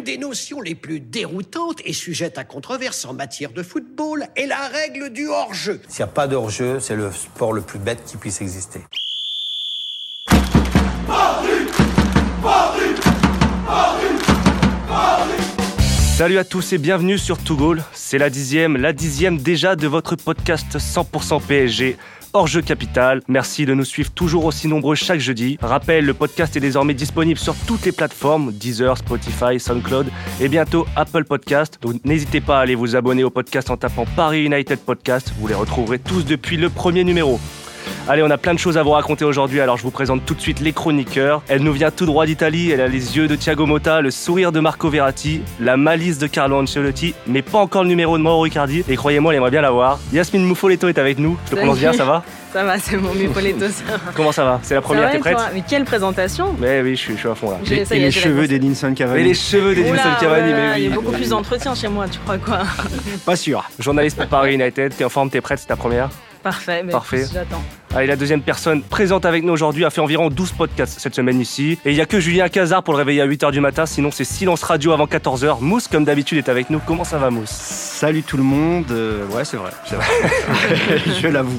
L'une des notions les plus déroutantes et sujette à controverse en matière de football est la règle du hors-jeu. S'il n'y a pas de hors-jeu, c'est le sport le plus bête qui puisse exister. Salut à tous et bienvenue sur To Goal. C'est la dixième, la dixième déjà de votre podcast 100% PSG. Hors jeu capital. Merci de nous suivre toujours aussi nombreux chaque jeudi. Rappel, le podcast est désormais disponible sur toutes les plateformes Deezer, Spotify, SoundCloud et bientôt Apple Podcast. Donc n'hésitez pas à aller vous abonner au podcast en tapant Paris United Podcast. Vous les retrouverez tous depuis le premier numéro. Allez, on a plein de choses à vous raconter aujourd'hui, alors je vous présente tout de suite les chroniqueurs. Elle nous vient tout droit d'Italie, elle a les yeux de Thiago Motta, le sourire de Marco Verratti, la malice de Carlo Ancelotti, mais pas encore le numéro de Mauro Icardi, et croyez-moi, elle aimerait bien l'avoir. Yasmine Muffoletto est avec nous, je te prononce bien, ça va? Ça va, c'est mon Muffoletto, ça Comment ça va? C'est la première, t'es et prête? toi? Mais quelle présentation Mais oui, je suis, je suis à fond là. Et les cheveux d'Edinson Et Cavani. les cheveux d'Edinson Cavani, mais Il y oui. a beaucoup plus d'entretien chez moi, tu crois quoi? Pas sûr. Journaliste pour Paris United, t'es en forme, t'es prête, c'est ta première? Parfait, mais Parfait. j'attends. Allez, la deuxième personne présente avec nous aujourd'hui a fait environ 12 podcasts cette semaine ici. Et il n'y a que Julien Cazard pour le réveiller à 8h du matin, sinon c'est silence radio avant 14h. Mousse, comme d'habitude, est avec nous. Comment ça va, Mousse? Salut tout le monde. Euh, ouais, c'est vrai. c'est vrai. Je l'avoue.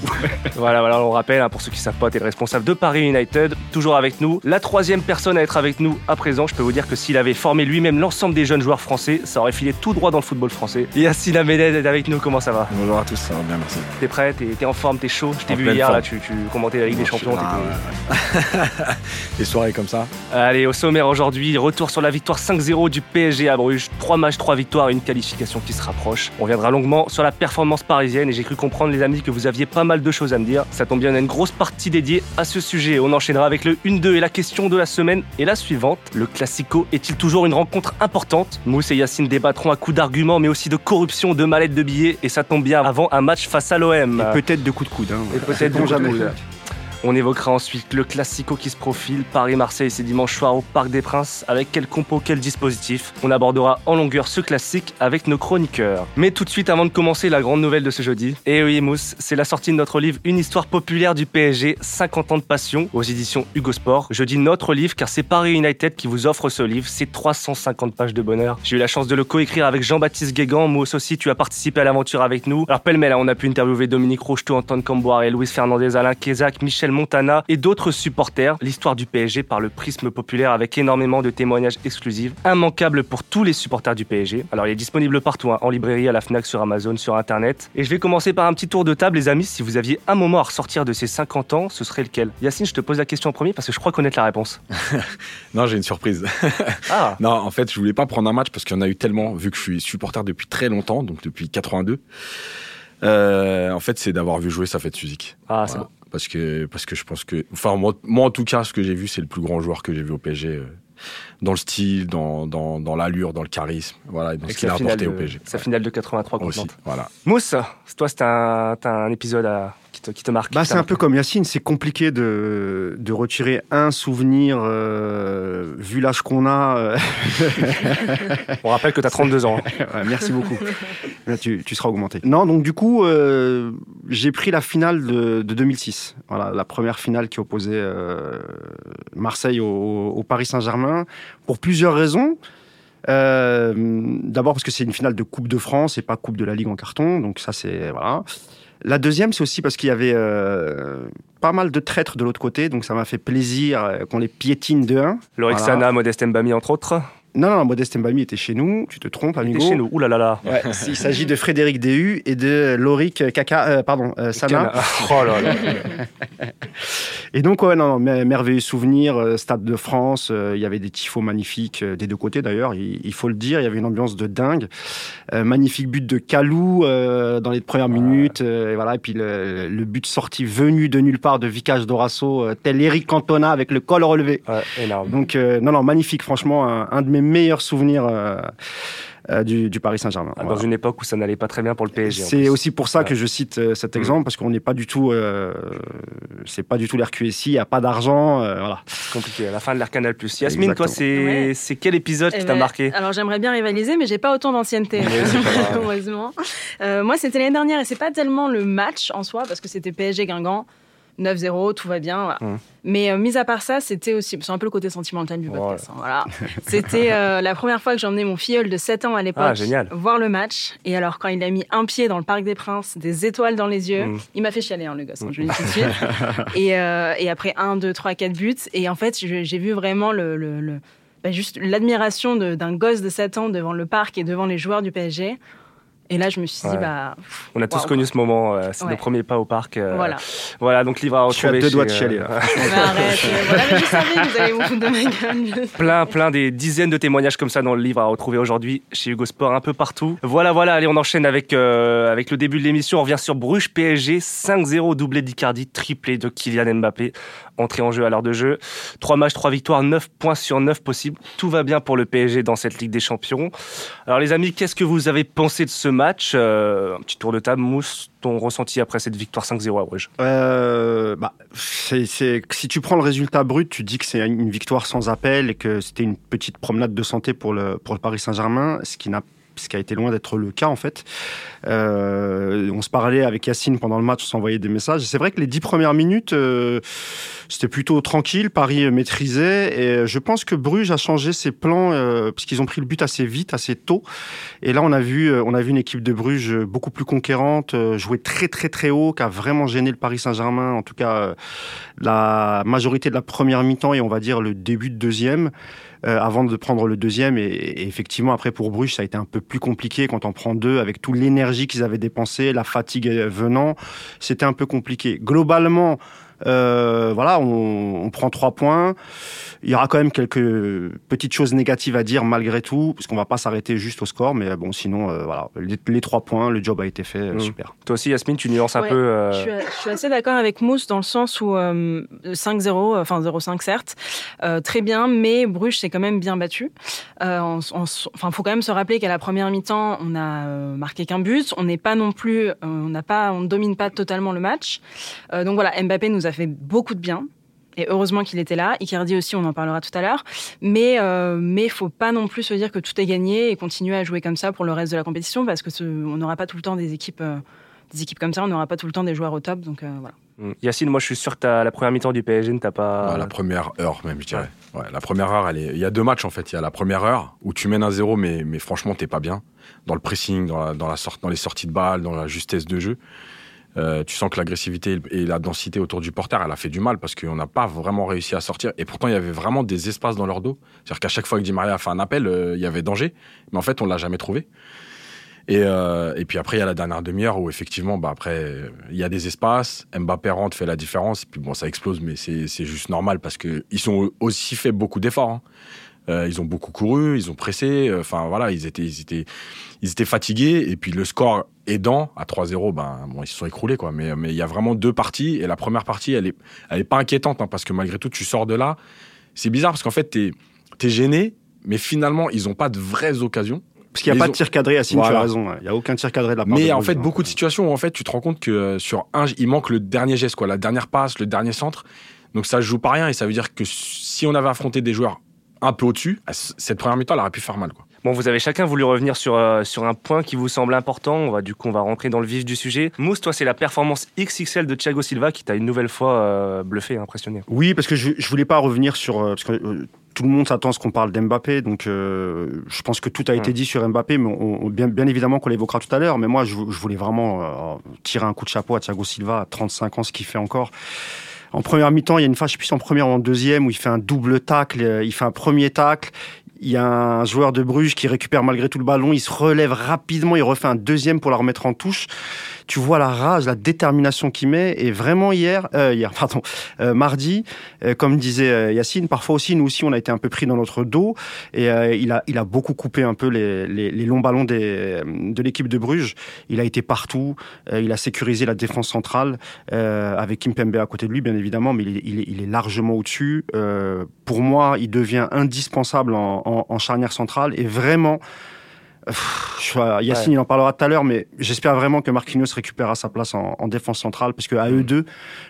Voilà, voilà, on rappelle, hein, pour ceux qui ne savent pas, t'es le responsable de Paris United, toujours avec nous. La troisième personne à être avec nous à présent, je peux vous dire que s'il avait formé lui-même l'ensemble des jeunes joueurs français, ça aurait filé tout droit dans le football français. Yacine Amédède est avec nous, comment ça va? Bonjour à tous, ça va bien, merci. T'es prêt? T'es en forme? T'es chaud? Je t'ai vu hier, forme. là, tu, tu commentais la Ligue des Champions. Ah. Les soirées comme ça. Allez, au sommaire aujourd'hui, retour sur la victoire 5-0 du PSG à Bruges. 3 matchs, 3 victoires et une qualification qui se rapproche. On viendra longuement sur la performance parisienne et j'ai cru comprendre, les amis, que vous aviez pas mal de choses à me dire. Ça tombe bien, on a une grosse partie dédiée à ce sujet. On enchaînera avec le 1-2 et la question de la semaine et la suivante. Le Classico est-il toujours une rencontre importante? Mousse et Yacine débattront à coups d'arguments, mais aussi de corruption, de mallettes de billets et ça tombe bien avant un match face à l'OM. Peut-être de coups de coude. Hein. Et peut-être de jamais. Jamais. On évoquera ensuite le classico qui se profile, Paris-Marseille, c'est dimanche soir au Parc des Princes. Avec quel compo, quel dispositif On abordera en longueur ce classique avec nos chroniqueurs. Mais tout de suite, avant de commencer, la grande nouvelle de ce jeudi. Et oui, Mousse, c'est la sortie de notre livre Une histoire populaire du PSG, 50 ans de passion, aux éditions Hugo Sport. Je dis notre livre car c'est Paris United qui vous offre ce livre. C'est 350 pages de bonheur. J'ai eu la chance de le coécrire avec Jean-Baptiste Guégan. Mousse aussi, tu as participé à l'aventure avec nous. Alors, pêle-mêle, hein, on a pu interviewer Dominique Rocheteau, Antoine Camboire et Luis Fernandez, Alain Kézac, Michel Montana et d'autres supporters. L'histoire du PSG par le prisme populaire avec énormément de témoignages exclusifs, immanquables pour tous les supporters du PSG. Alors, il est disponible partout, hein, en librairie, à la Fnac, sur Amazon, sur Internet. Et je vais commencer par un petit tour de table, les amis. Si vous aviez un moment à ressortir de ces 50 ans, ce serait lequel? Yacine, je te pose la question en premier parce que je crois connaître la réponse. Non, j'ai une surprise. Ah non, en fait, je voulais pas prendre un match parce qu'il y en a eu tellement, vu que je suis supporter depuis très longtemps, donc depuis 82. Euh, en fait, c'est d'avoir vu jouer sa fête physique. Ah, c'est bon. Parce que, parce que je pense que, enfin, moi, moi, en tout cas, ce que j'ai vu, c'est le plus grand joueur que j'ai vu au PSG. euh, dans le style, dans, dans, dans l'allure, dans le charisme, voilà, et dans Avec ce qu'il a apporté de, au PSG. sa Ouais. finale de 83 contre Aussi, Nantes. voilà. Mousse, toi, c'est un, un épisode à- qui, te, qui te marque. Bah, c'est un peu comme Yacine, c'est compliqué de, de retirer un souvenir euh, vu l'âge qu'on a. euh. On rappelle que t'as 32 ans. hein. Merci beaucoup. Là, tu, tu seras augmenté. Non, donc du coup, euh, j'ai pris la finale de, de 2006. Voilà, la première finale qui opposait euh, Marseille au, au Paris Saint-Germain pour plusieurs raisons. Euh, D'abord parce que c'est une finale de Coupe de France et pas Coupe de la Ligue en carton, donc ça c'est voilà. La deuxième, c'est aussi parce qu'il y avait euh, pas mal de traîtres de l'autre côté, donc ça m'a fait plaisir euh, qu'on les piétine de 1. Lorixana, Voilà. Modeste Mbami, entre autres. Non, non, Modeste Mbami était chez nous, tu te trompes, Il amigo. était chez nous. Ouh là là là. Ouais, il s'agit de Frédéric Déhu et de Lorik Kaka, euh, pardon, euh, Sana. Oh là là. Et donc, ouais, non, non, mer- merveilleux souvenir, euh, Stade de France, euh, il y avait des tifos magnifiques, euh, des deux côtés d'ailleurs, il, il faut le dire, il y avait une ambiance de dingue. Euh, magnifique but de Kalou euh, dans les premières minutes, euh, et voilà, et puis le, le but sorti venu de nulle part de Vicage Dorasso, euh, tel Eric Cantona avec le col relevé. Ouais, énorme. Donc, euh, non, non, magnifique, franchement, un, un de mes meilleurs souvenirs euh, euh, du, du Paris Saint-Germain. Ah, Dans Voilà. une époque où ça n'allait pas très bien pour le PSG. C'est plus. aussi pour ça Ouais. que je cite euh, cet Mm. exemple parce qu'on n'est pas du tout, euh, c'est pas du tout l'RQSI, il n'y a pas d'argent, euh, voilà. compliqué. À la fin de l'ère Canal+. Yasmine, toi, c'est Ouais. quel épisode Eh qui t'a ben, marqué Alors j'aimerais bien rivaliser, mais j'ai pas autant d'ancienneté, heureusement. Euh, moi, c'était l'année dernière et c'est pas tellement le match en soi, parce que c'était PSG Guingamp. 9-0, tout va bien. voilà. Hum. Mais euh, mis à part ça, c'était aussi, c'est un peu le côté sentimental du Voilà. podcast. hein, voilà. C'était euh, la première fois que j'ai emmené mon filleul de 7 ans à l'époque Ah, voir le match. Et alors, quand il a mis un pied dans le Parc des Princes, des étoiles dans les yeux, Mm. il m'a fait chialer, hein, le gosse, hein, je le dis tout de suite. et, euh, et après 1, 2, 3, 4 buts. Et en fait, j'ai vu vraiment le, le- le- bah, juste l'admiration d'un gosse de 7 ans devant le parc et devant les joueurs du PSG. Et là, je me suis dit, Ouais. bah. On a tous connu ce moment, euh, c'est Ouais. nos premiers pas au parc. euh, Voilà. Voilà, donc livre à Je suis à retrouver. deux doigts de euh, chialer, là. Mais arrête, euh, voilà, mais je savais que vous allez vous foutre de ma gueule. plein, plein des dizaines de témoignages comme ça dans le livre à retrouver aujourd'hui chez Hugo Sport, un peu partout. Voilà, voilà, allez, on enchaîne avec, euh, avec le début de l'émission. On revient sur Bruges PSG, 5-0, doublé d'Icardi, triplé de Kylian Mbappé, entré en jeu à l'heure de jeu. 3 matchs, 3 victoires, 9 points sur 9 possibles. Tout va bien pour le PSG dans cette Ligue des Champions. Alors les amis, qu'est-ce que vous avez pensé de ce match Euh, Un petit tour de table, Mousse, ton ressenti après cette victoire 5-0 à Bruges? Euh, bah, si tu prends le résultat brut, tu dis que c'est une victoire sans appel et que c'était une petite promenade de santé pour le, pour le Paris Saint-Germain, ce qui n'a ce qui a été loin d'être le cas en fait. Euh, on se parlait avec Yacine pendant le match, on s'envoyait des messages. C'est vrai que les dix premières minutes, euh, c'était plutôt tranquille, Paris maîtrisait. Et je pense que Bruges a changé ses plans euh, parce qu'ils ont pris le but assez vite, assez tôt. Et là, on a vu, euh, on a vu une équipe de Bruges beaucoup plus conquérante, euh, jouer très très très haut, qui a vraiment gêné le Paris Saint-Germain. En tout cas, euh, la majorité de la première mi-temps et on va dire le début de deuxième. Euh, avant de prendre le deuxième et, et effectivement après pour Bruges ça a été un peu plus compliqué quand on prend deux avec toute l'énergie qu'ils avaient dépensée la fatigue venant c'était un peu compliqué. Globalement euh, voilà, on, on prend trois points. Il y aura quand même quelques petites choses négatives à dire malgré tout, parce qu'on va pas s'arrêter juste au score. Mais bon, sinon, euh, voilà, les, les trois points, le job a été fait, euh, Mm. super. Toi aussi, Yasmine, tu nuances un peu. euh, Je suis, je suis assez d'accord avec Mousse dans le sens où euh, 5-0, enfin 0-5 certes, euh, très bien, mais Bruges s'est quand même bien battu. Euh, Enfin, faut quand même se rappeler qu'à la première mi-temps, on a marqué qu'un but. On n'est pas non plus, euh, on n'a pas, on ne domine pas totalement le match. Euh, donc voilà, Mbappé nous a fait beaucoup de bien. Et heureusement qu'il était là. Icardi aussi, on en parlera tout à l'heure. Mais euh, mais faut pas non plus se dire que tout est gagné et continuer à jouer comme ça pour le reste de la compétition parce que ce- on n'aura pas tout le temps des équipes. euh, des équipes comme ça, on n'aura pas tout le temps des joueurs au top, donc euh, voilà. Mm. Yacine, moi je suis sûr que t'as- la première mi-temps du PSG ne t'a pas. Ouais, la première heure même, je dirais. Ouais, la première heure, elle est... il y a deux matchs en fait. Il y a la première heure où tu mènes un zéro, mais, mais franchement, t'es pas bien. Dans le pressing, dans, la, dans, la sorte, dans les sorties de balles, dans la justesse de jeu. Euh, tu sens que l'agressivité et la densité autour du porteur, elle a fait du mal parce qu'on n'a pas vraiment réussi à sortir. Et pourtant, il y avait vraiment des espaces dans leur dos. C'est-à-dire qu'à chaque fois que Di Maria fait un appel, euh, il y avait danger. Mais en fait, on l'a jamais trouvé. Et, euh, puis après, il y a la dernière demi-heure où effectivement, bah après, il y a des espaces. Mbappé rentre, fait la différence. Et puis bon, ça explose, mais c'est juste normal parce que ils ont aussi fait beaucoup d'efforts. hein. Euh, ils ont beaucoup couru, ils ont pressé. euh, Enfin voilà, ils étaient, ils étaient, ils étaient fatigués. Et puis le score aidant à 3-0, ben bon, ils se sont écroulés quoi. Mais mais il y a vraiment deux parties. Et la première partie, elle est, elle est pas inquiétante hein, parce que malgré tout, tu sors de là. C'est bizarre parce qu'en fait, t'es es gêné, mais finalement, ils ont pas de vraies occasions. Parce qu'il n'y a pas de tir cadré, Yacine, tu Voilà. as raison. Il n'y a aucun tir cadré de la part Mais de en Bruges, fait, hein. beaucoup de situations où en fait, tu te rends compte que euh, sur un, il manque le dernier geste, quoi, la dernière passe, le dernier centre. Donc ça se joue pas rien et ça veut dire que si on avait affronté des joueurs un peu au-dessus, cette première mi-temps, elle aurait pu faire mal. Quoi. Bon, vous avez chacun voulu revenir sur, euh, sur un point qui vous semble important. On va, du coup, on va rentrer dans le vif du sujet. Mousse, toi, c'est la performance XXL de Thiago Silva qui t'a une nouvelle fois euh, bluffé, impressionné. Oui, parce que je, je voulais pas revenir sur. euh, Parce que euh, tout le monde s'attend à ce qu'on parle d'Mbappé, donc euh, je pense que tout a été dit sur Mbappé, mais on, on- bien, bien évidemment qu'on l'évoquera tout à l'heure. Mais moi, je, je voulais vraiment euh, tirer un coup de chapeau à Thiago Silva, à 35 ans, ce qu'il fait encore. En première mi-temps, il y a une phase, je sais plus si en première ou en deuxième, où il fait un double tacle, euh, il fait un premier tacle. Il y a un joueur de Bruges qui récupère malgré tout le ballon, il se relève rapidement, il refait un deuxième pour la remettre en touche. Tu vois la rage, la détermination qu'il met. Et vraiment hier, euh, hier, pardon, euh, mardi, euh, comme disait euh, Yacine, parfois aussi, nous aussi, on a été un peu pris dans notre dos. Et euh, il, a, il a beaucoup coupé un peu les, les, les longs ballons des, de l'équipe de Bruges. Il a été partout. Euh, il a sécurisé la défense centrale euh, avec Kimpembe à côté de lui, bien évidemment, mais il est, il est, largement au-dessus. Euh, pour moi, il devient indispensable en, en, en charnière centrale. Et vraiment, Yacine, il en parlera tout à l'heure, mais j'espère vraiment que Marquinhos récupérera sa place en, en défense centrale, parce qu'à eux deux,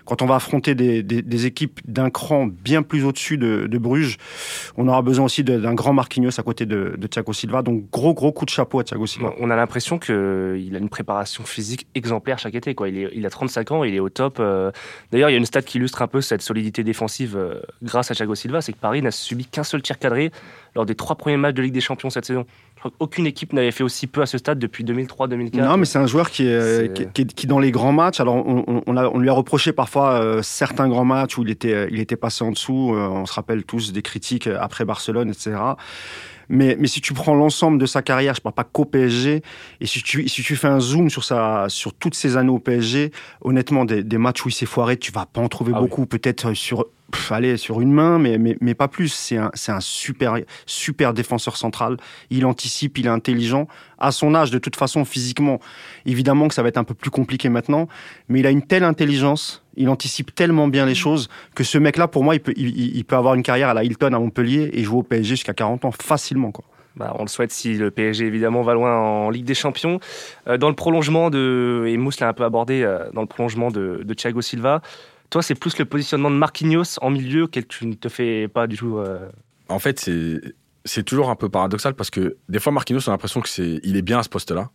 quand on va affronter des, des- des équipes d'un cran bien plus au-dessus de, de Bruges, on aura besoin aussi d'un grand Marquinhos à côté de, de Thiago Silva. Donc gros gros coup de chapeau à Thiago Silva. On a l'impression qu'il a une préparation physique exemplaire chaque été. Quoi. Il, est- il a 35 ans, il est au top. euh. D'ailleurs, il y a une stat qui illustre un peu cette solidité défensive euh, grâce à Thiago Silva, c'est que Paris n'a subi qu'un seul tir cadré lors des trois premiers matchs de Ligue des Champions cette saison. Je crois qu'aucune équipe n'avait fait aussi peu à ce stade depuis 2003-2004. Non, mais c'est un joueur qui, est, qui, qui- qui, dans les grands matchs, alors on, on- a- on lui a reproché parfois euh, certains grands matchs où il était, euh, il était passé en dessous. euh, on se rappelle tous des critiques après Barcelone, etc. Mais, mais si tu prends l'ensemble de sa carrière, je parle pas qu'au PSG, et si tu, si tu fais un zoom sur, sa, sur toutes ces années au PSG, honnêtement, des, des matchs où il s'est foiré, tu vas pas en trouver Ah oui. beaucoup. Peut-être sur, pff, allez, sur une main, mais, mais, mais pas plus. C'est un, c'est un super, super défenseur central. Il anticipe, il est intelligent. À son âge, de toute façon, physiquement, évidemment que ça va être un peu plus compliqué maintenant, mais il a une telle intelligence, il anticipe tellement bien les choses que ce mec-là, pour moi, il peut, il peut avoir une carrière à la Hilton à Montpellier et jouer au PSG jusqu'à 40 ans facilement. Quoi. Bah, on le souhaite si le PSG évidemment va loin en Ligue des Champions. Euh, dans le prolongement de, et Mousse l'a un peu abordé, euh, dans le prolongement de, de Thiago Silva, toi c'est plus le positionnement de Marquinhos en milieu auquel tu ne te fais pas du tout. euh, En fait, c'est c'est toujours un peu paradoxal parce que des fois, Marquinhos, on a l'impression que c'est il est bien à ce poste-là.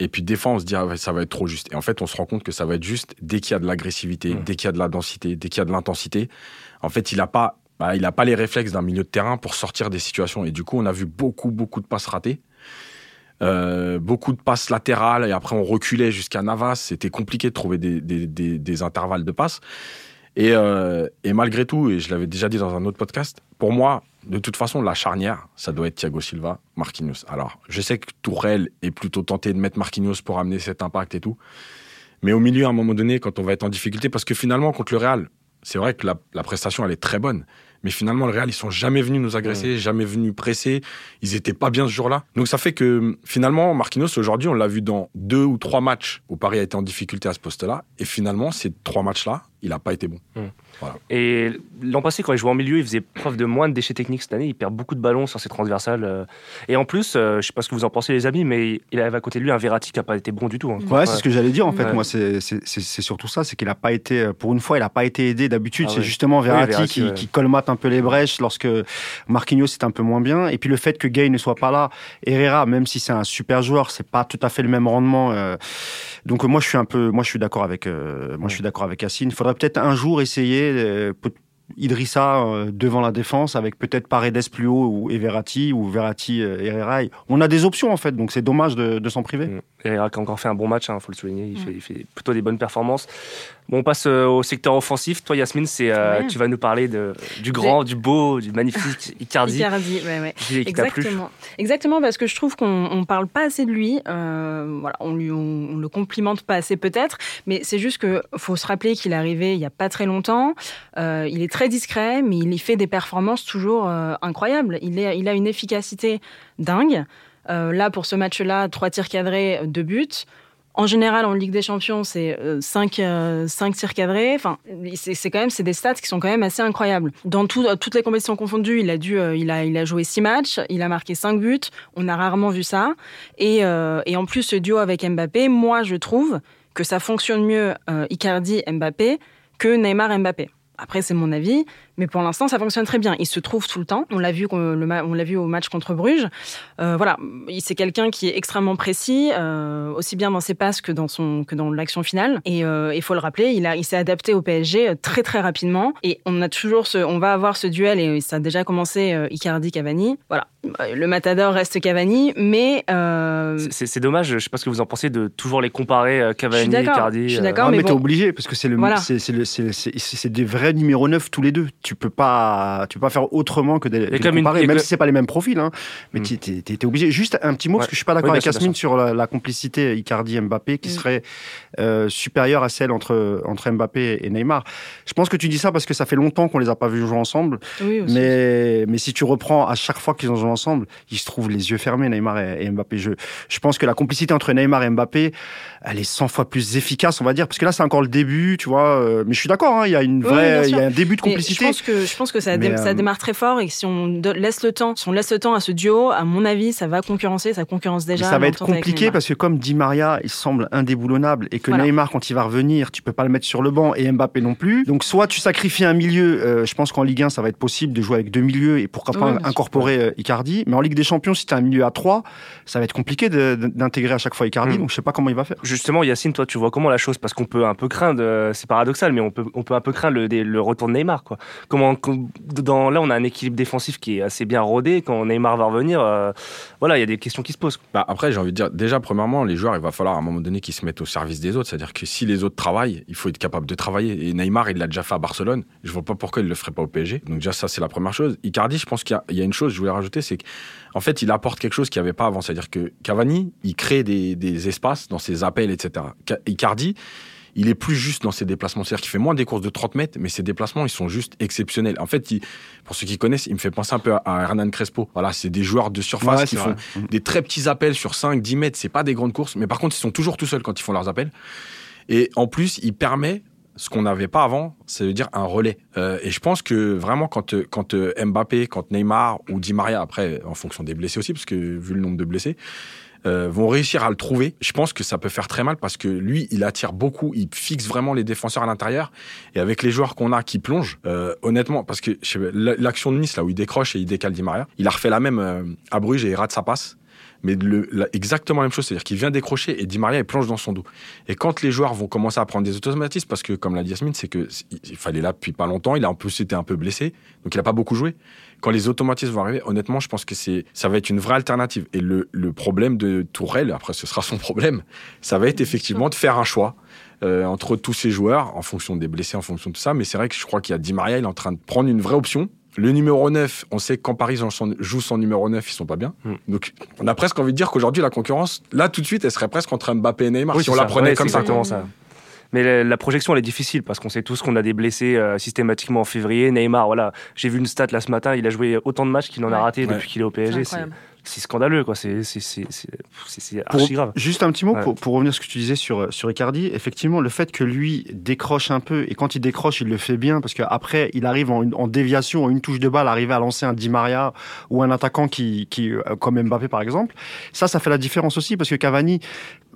Et puis des fois, on se dit, ah ça va être trop juste. Et en fait, on se rend compte que ça va être juste dès qu'il y a de l'agressivité, Mm. dès qu'il y a de la densité, dès qu'il y a de l'intensité. En fait, il n'a pas, bah, il a pas les réflexes d'un milieu de terrain pour sortir des situations. Et du coup, on a vu beaucoup, beaucoup de passes ratées. Euh, beaucoup de passes latérales et après on reculait jusqu'à Navas. C'était compliqué de trouver des, intervalles de passes. Et, euh, et malgré tout, et je l'avais déjà dit dans un autre podcast, pour moi, de toute façon, la charnière, ça doit être Thiago Silva, Marquinhos. Alors, je sais que Tourelle est plutôt tenté de mettre Marquinhos pour amener cet impact et tout. Mais au milieu, à un moment donné, quand on va être en difficulté, parce que finalement, contre le Real, c'est vrai que la prestation, elle est très bonne. Mais finalement, le Real, ils sont jamais venus nous agresser, jamais venus presser. Ils étaient pas bien ce jour-là. Donc ça fait que finalement, Marquinhos, aujourd'hui, on l'a vu dans deux ou trois matchs où Paris a été en difficulté à ce poste-là. Et finalement, ces trois matchs-là, il n'a pas été bon. Et l'an passé, quand il jouait en milieu, il faisait preuve de moins de déchets techniques. Cette année, il perd beaucoup de ballons sur ses transversales. euh. Et en plus, euh, je sais pas ce que vous en pensez, les amis, mais il avait à côté de lui un Verratti qui n'a pas été bon du tout. hein. Ouais, c'est ce que j'allais dire en fait. Ouais. Moi, c'est surtout ça, c'est qu'il a pas été, pour une fois, il a pas été aidé. D'habitude, Ah c'est ouais. justement Verratti, Verratti, qui, ouais. qui colmate un peu les brèches lorsque Marquinhos est un peu moins bien. Et puis le fait que Gay ne soit pas là, Herrera, même si c'est un super joueur, c'est pas tout à fait le même rendement. euh. Donc moi, je suis un peu, moi, je suis d'accord avec, euh, moi, je suis d'accord avec Yacine. Il faudrait peut-être un jour essayer. Euh, Idrissa euh, devant la défense avec peut-être Paredes plus haut ou et Verratti ou Verratti euh, Herrera. On a des options en fait, donc c'est dommage de, de s'en priver. Mm. Herrera qui a encore fait un bon match, il faut le souligner. Il, fait, il fait plutôt des bonnes performances. Bon, on passe euh, au secteur offensif. Toi, Yasmine, c'est, euh, Ouais. tu vas nous parler de, du grand, du beau, du magnifique Icardi. Icardi, ouais, ouais. Exactement. Exactement, parce que je trouve qu'on on parle pas assez de lui. Euh, voilà, on, lui, on, on le complimente pas assez peut-être, mais c'est juste que faut se rappeler qu'il est arrivé il y a pas très longtemps. Euh, il est très discret, mais il y fait des performances toujours incroyables. Il, est, il a une efficacité dingue. Là, pour ce match-là, trois tirs cadrés, deux buts. En général, en Ligue des Champions, c'est 5 tirs cadrés. Enfin, c'est quand même c'est des stats qui sont quand même assez incroyables. Dans euh, toutes les compétitions confondues, il a dû, euh, il a, il a joué 6 matchs, il a marqué 5 buts. On a rarement vu ça. Et, euh, et en plus, ce duo avec Mbappé, moi, je trouve que ça fonctionne mieux euh, Icardi-Mbappé que Neymar-Mbappé. Après, c'est mon avis, mais pour l'instant, ça fonctionne très bien. Il se trouve tout le temps. On l'a vu, on l'a vu au match contre Bruges. Euh, voilà, Il- c'est quelqu'un qui est extrêmement précis, euh, aussi bien dans ses passes que dans son que dans l'action finale. Et il faut le rappeler, il a, il s'est adapté au PSG euh, très très rapidement. Et on a toujours ce, on va avoir ce duel et ça a déjà commencé euh, Icardi-Cavani. Voilà, Euh, le matador reste Cavani, mais euh, C'est- dommage, je sais pas ce que vous en pensez, de toujours les comparer, euh, Cavani, Icardi. je suis euh, d'accord. Mais mais, t'es bon. obligé parce que c'est le Voilà. des vrais numéros 9 tous les deux. Tu peux pas tu peux pas faire autrement que de, de les comme une- comparer, a même que- si c'est pas les mêmes profils. Hein, mais Hmm. t'es- t'es t'es- t'es obligé. Juste un petit mot Ouais. parce que je suis pas d'accord Oui, avec Yasmine sur la, la complicité Icardi Mbappé qui Hmm. serait euh, supérieure à celle entre entre Mbappé et Neymar. Je pense que tu dis ça parce que ça fait longtemps qu'on les a pas vus jouer ensemble. oui, aussi. Mais, mais si tu reprends à chaque fois qu'ils ont joué ensemble, ils se trouvent les yeux fermés, Neymar et, et Mbappé. Je, je pense que la complicité entre Neymar et Mbappé, elle est 100 fois plus efficace, on va dire. Parce que là, c'est encore le début, tu vois. euh, Mais je suis d'accord, hein, il y a une vraie, il y a un début de Mais je complicité. Pense que, je pense que ça, Mais, dé- ça euh, démarre très fort et que si on laisse le temps, si on laisse le temps à ce duo, à mon avis, ça va concurrencer, ça concurrence Mais déjà. ça va être compliqué parce que comme Di Maria, il semble indéboulonnable et que Voilà. Neymar, quand il va revenir, tu peux pas le mettre sur le banc et Mbappé non plus. Donc soit tu sacrifies un milieu, euh, je pense qu'en Ligue 1, ça va être possible de jouer avec deux milieux et pourquoi pas incorporer euh, Icardi. Mais en Ligue des Champions, si tu as un milieu à 3, ça va être compliqué d'intégrer à chaque fois Icardi. Mm. Donc je sais pas comment il va faire. Justement, Yacine, toi, tu vois comment la chose? Parce qu'on peut un peu craindre, euh, c'est paradoxal, mais on peut, on peut un peu craindre le, le retour de Neymar. Quoi. Comment, com- dans, là, on a un équilibre défensif qui est assez bien rodé. Quand Neymar va revenir, euh, voilà, il y a des questions qui se posent. Bah, après, j'ai envie de dire, déjà, premièrement, les joueurs, il va falloir à un moment donné qu'ils se mettent au service des autres. C'est-à-dire que si les autres travaillent, il faut être capable de travailler. Et Neymar, il l'a déjà fait à Barcelone. Je vois pas pourquoi il le ferait pas au PSG. Donc, déjà, ça, c'est la première chose. Icardi, je pense qu'il y a- une chose, je voulais rajouter, c'est qu'en fait, il apporte quelque chose qu'il n'y avait pas avant. C'est-à-dire que Cavani, il crée des, des espaces dans ses appels, etc. Ca- Icardi, il est plus juste dans ses déplacements. C'est-à-dire qu'il fait moins des courses de 30 mètres, mais ses déplacements, ils sont juste exceptionnels. En fait, il- pour ceux qui connaissent, il me fait penser un peu à, Hernan Crespo. Voilà, c'est des joueurs de surface Ouais, qui font vrai. des très petits appels sur 5, 10 mètres. C'est pas des grandes courses, mais par contre, ils sont toujours tout seuls quand ils font leurs appels. Et en plus, il permet ce qu'on n'avait pas avant, c'est-à-dire un relais. Euh, et je pense que vraiment, quand, quand euh, Mbappé, quand Neymar ou Di Maria, après, en fonction des blessés aussi, parce que vu le nombre de blessés, euh, vont réussir à le trouver, je pense que ça peut faire très mal parce que lui, il attire beaucoup, il fixe vraiment les défenseurs à l'intérieur. Et avec les joueurs qu'on a qui plongent, euh, honnêtement, parce que l'action de Nice, là où il décroche et il décale Di Maria, il a refait la même euh, à Bruges et il rate sa passe. Mais le- la- exactement la même chose, c'est-à-dire qu'il vient décrocher et Di Maria il plonge dans son dos. Et quand les joueurs vont commencer à prendre des automatismes, parce que comme l'a dit Yasmine, c'est que c- il, il fallait là depuis pas longtemps, il a un peu été un peu blessé, donc il a pas beaucoup joué. Quand les automatismes vont arriver, honnêtement, je pense que c'est ça va être une vraie alternative. Et le, le problème de Tourelle, après ce sera son problème, ça va être effectivement de faire un choix. euh, entre tous ces joueurs, en fonction des blessés, en fonction de tout ça. Mais c'est vrai que je crois qu'il y a Di Maria, il est en train de prendre une vraie option. Le numéro 9, on sait que quand Paris joue son numéro 9, ils sont pas bien. Mm. Donc, on a presque envie de dire qu'aujourd'hui, la concurrence, là, tout de suite, elle serait presque entre Mbappé et Neymar. Oui, si on la prenait Ouais, comme ça. exactement ça. Mais la, projection, elle est difficile parce qu'on sait tous qu'on a des blessés euh, systématiquement en février. Neymar, voilà, j'ai vu une stat là ce matin, il a joué autant de matchs qu'il en a raté Ouais. depuis qu'il est au PSG. C'est scandaleux, quoi. C'est archi grave. Juste un petit mot Ouais. pour, pour revenir à ce que tu disais sur, sur Icardi. Effectivement, le fait que lui décroche un peu, et quand il décroche, il le fait bien, parce qu'après, il arrive en, en déviation, en une touche de balle, arriver à lancer un Di Maria ou un attaquant qui, qui, euh, comme Mbappé par exemple. Ça, ça fait la différence aussi, parce que Cavani,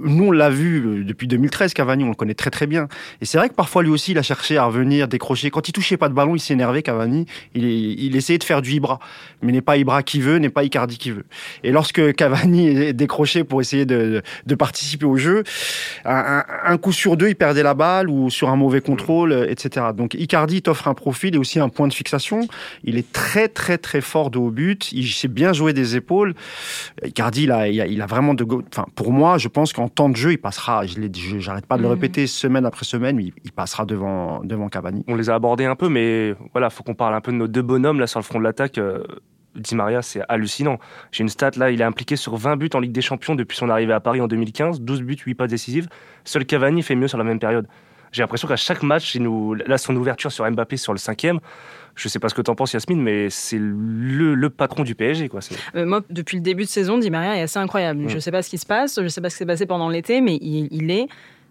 nous, on l'a vu euh, depuis 2013, Cavani, on le connaît très très bien. Et c'est vrai que parfois, lui aussi, il a cherché à revenir, décrocher. Quand il touchait pas de ballon, il s'énervait, Cavani. Il, il essayait de faire du Ibra. Mais n'est pas Ibra qui veut, n'est pas Icardi qui veut. Et lorsque Cavani est décroché pour essayer de, de participer au jeu, un, coup sur deux, il perdait la balle ou sur un mauvais contrôle, euh, etc. Donc Icardi t'offre un profil et aussi un point de fixation. Il est très très très fort de haut but. Il sait bien jouer des épaules. Icardi, il a, il a, il a vraiment de... Enfin, pour moi, je pense qu'en temps de jeu, il passera. Je j'arrête pas de le Mhm. répéter semaine après semaine, mais il, il passera devant devant Cavani. On les a abordés un peu, mais voilà, faut qu'on parle un peu de nos deux bonhommes là sur le front de l'attaque. Di Maria, c'est hallucinant. J'ai une stat là, il est impliqué sur 20 buts en Ligue des Champions depuis son arrivée à Paris en 2015, 12 buts, 8 passes décisives. Seul Cavani fait mieux sur la même période. J'ai l'impression qu'à chaque match, il nous... là, son ouverture sur Mbappé sur le cinquième, je sais pas ce que t'en penses, Yasmine, mais c'est le, le patron du PSG. Quoi. C'est- Euh, moi, depuis le début de saison, Di Maria est assez incroyable. Mm. Je sais pas ce qui se passe, je sais pas ce qui s'est passé pendant l'été, mais il, il est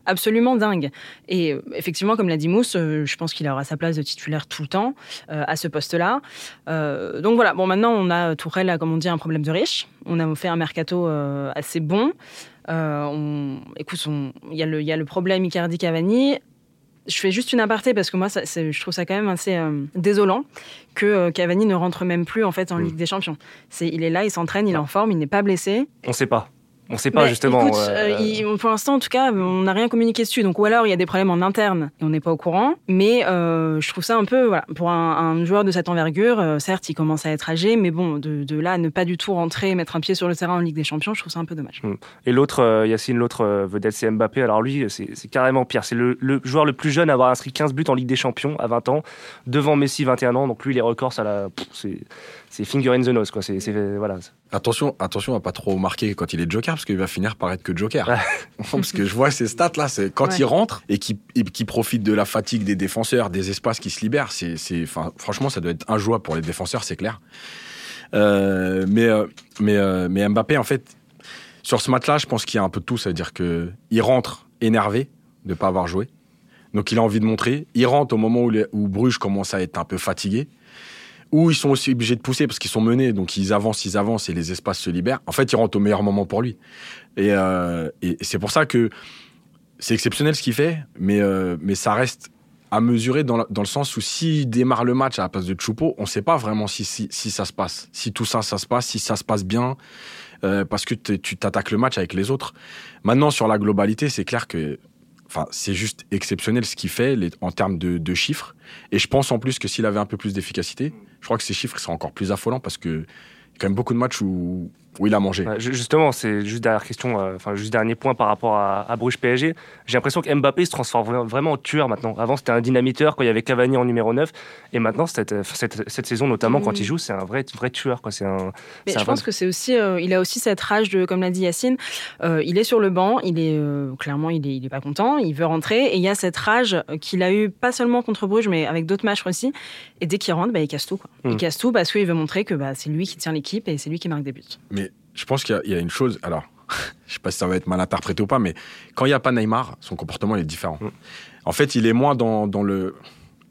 absolument dingue. Et euh, effectivement, comme l'a dit Mousse, euh, je pense qu'il aura sa place de titulaire tout le temps euh, à ce poste-là. Euh, donc voilà, bon, maintenant, on a Tourelle, a, comme on dit, un problème de riche. On a fait un mercato euh, assez bon. On, écoute, on- il y, a le- il y a le problème Icardi-Cavani. Je fais juste une aparté parce que moi, ça, je trouve ça quand même assez désolant que Cavani ne rentre même plus en fait en Mm. Ligue des Champions. C'est, il est là, il s'entraîne, il est en forme, il n'est pas blessé. On sait pas. On sait pas Mais justement. écoute, euh, euh, il- pour l'instant, en tout cas, on n'a rien communiqué dessus. Donc, ou alors il y a des problèmes en interne et on n'est pas au courant. Mais euh, je trouve ça un peu, voilà, pour un, un joueur de cette envergure, euh, certes, il commence à être âgé, mais bon, de, de là ne pas du tout rentrer, mettre un pied sur le terrain en Ligue des Champions, je trouve ça un peu dommage. Et l'autre, Yacine, l'autre vedette, c'est Mbappé. Alors lui, c'est carrément pire. C'est le, le joueur le plus jeune à avoir inscrit 15 buts en Ligue des Champions à 20 ans, devant Messi, 21 ans. Donc lui, les records, ça la, pff, c'est finger in the nose, quoi. C'est- voilà. Attention, attention à pas trop marquer quand il est joker, parce qu'il va finir par être que joker. Parce que je vois ces stats là, c'est quand Ouais. il rentre et qu'il profite de la fatigue des défenseurs, des espaces qui se libèrent, c'est, c'est, enfin, franchement, ça doit être injouable pour les défenseurs, c'est clair. Euh, mais, euh, mais, euh, mais Mbappé, en fait, sur ce match-là, je pense qu'il y a un peu de tout. C'est-à-dire que il rentre énervé de pas avoir joué. Donc il a envie de montrer. Il rentre au moment où, les- où Bruges commence à être un peu fatigué. Où ils sont aussi obligés de pousser parce qu'ils sont menés. Donc ils avancent, ils avancent et les espaces se libèrent. En fait, il rentre au meilleur moment pour lui. Et, euh, et c'est pour ça que c'est exceptionnel ce qu'il fait. Mais, euh, mais ça reste à mesurer dans, dans le sens où s'il démarre le match à la place de Choupo, on ne sait pas vraiment si, si, ça se passe. Si tout ça, ça se passe, si ça se passe bien. euh, parce que tu t'attaques le match avec les autres. Maintenant, sur la globalité, c'est clair que c'est juste exceptionnel ce qu'il fait en termes de chiffres. Et je pense en plus que s'il avait un peu plus d'efficacité, je crois que ces chiffres seraient encore plus affolants parce que il y a quand même beaucoup de matchs où, où il a mangé. Ju- justement, c'est juste dernière question, euh, enfin juste dernier point par rapport à, à Bruges PSG. J'ai l'impression que Mbappé se transforme vra- vraiment en tueur maintenant. Avant, c'était un dynamiteur quand il y avait Cavani en numéro 9. Et maintenant, cette, euh, cette, cette saison, notamment quand il Mm. joue, c'est un vrai, vrai tueur. Quoi. C'est un, Mais c'est je un pense vrai- que c'est aussi, euh, il a aussi cette rage de, comme l'a dit Yacine, euh, il est sur le banc, il est euh, clairement, il est, il est pas content, il veut rentrer, et il y a cette rage qu'il a eu pas seulement contre Bruges, mais avec d'autres matchs aussi. Et dès qu'il rentre, bah, il casse tout. Quoi. Il casse tout parce qu'il veut montrer que bah, c'est lui qui tient l'équipe et c'est lui qui marque des buts. Mais je pense qu'il y a- il y, a une chose. Alors, je sais pas si ça va être mal interprété ou pas, mais quand il n'y a pas Neymar, son comportement il est différent. Mm. En fait, il est moins dans, dans le,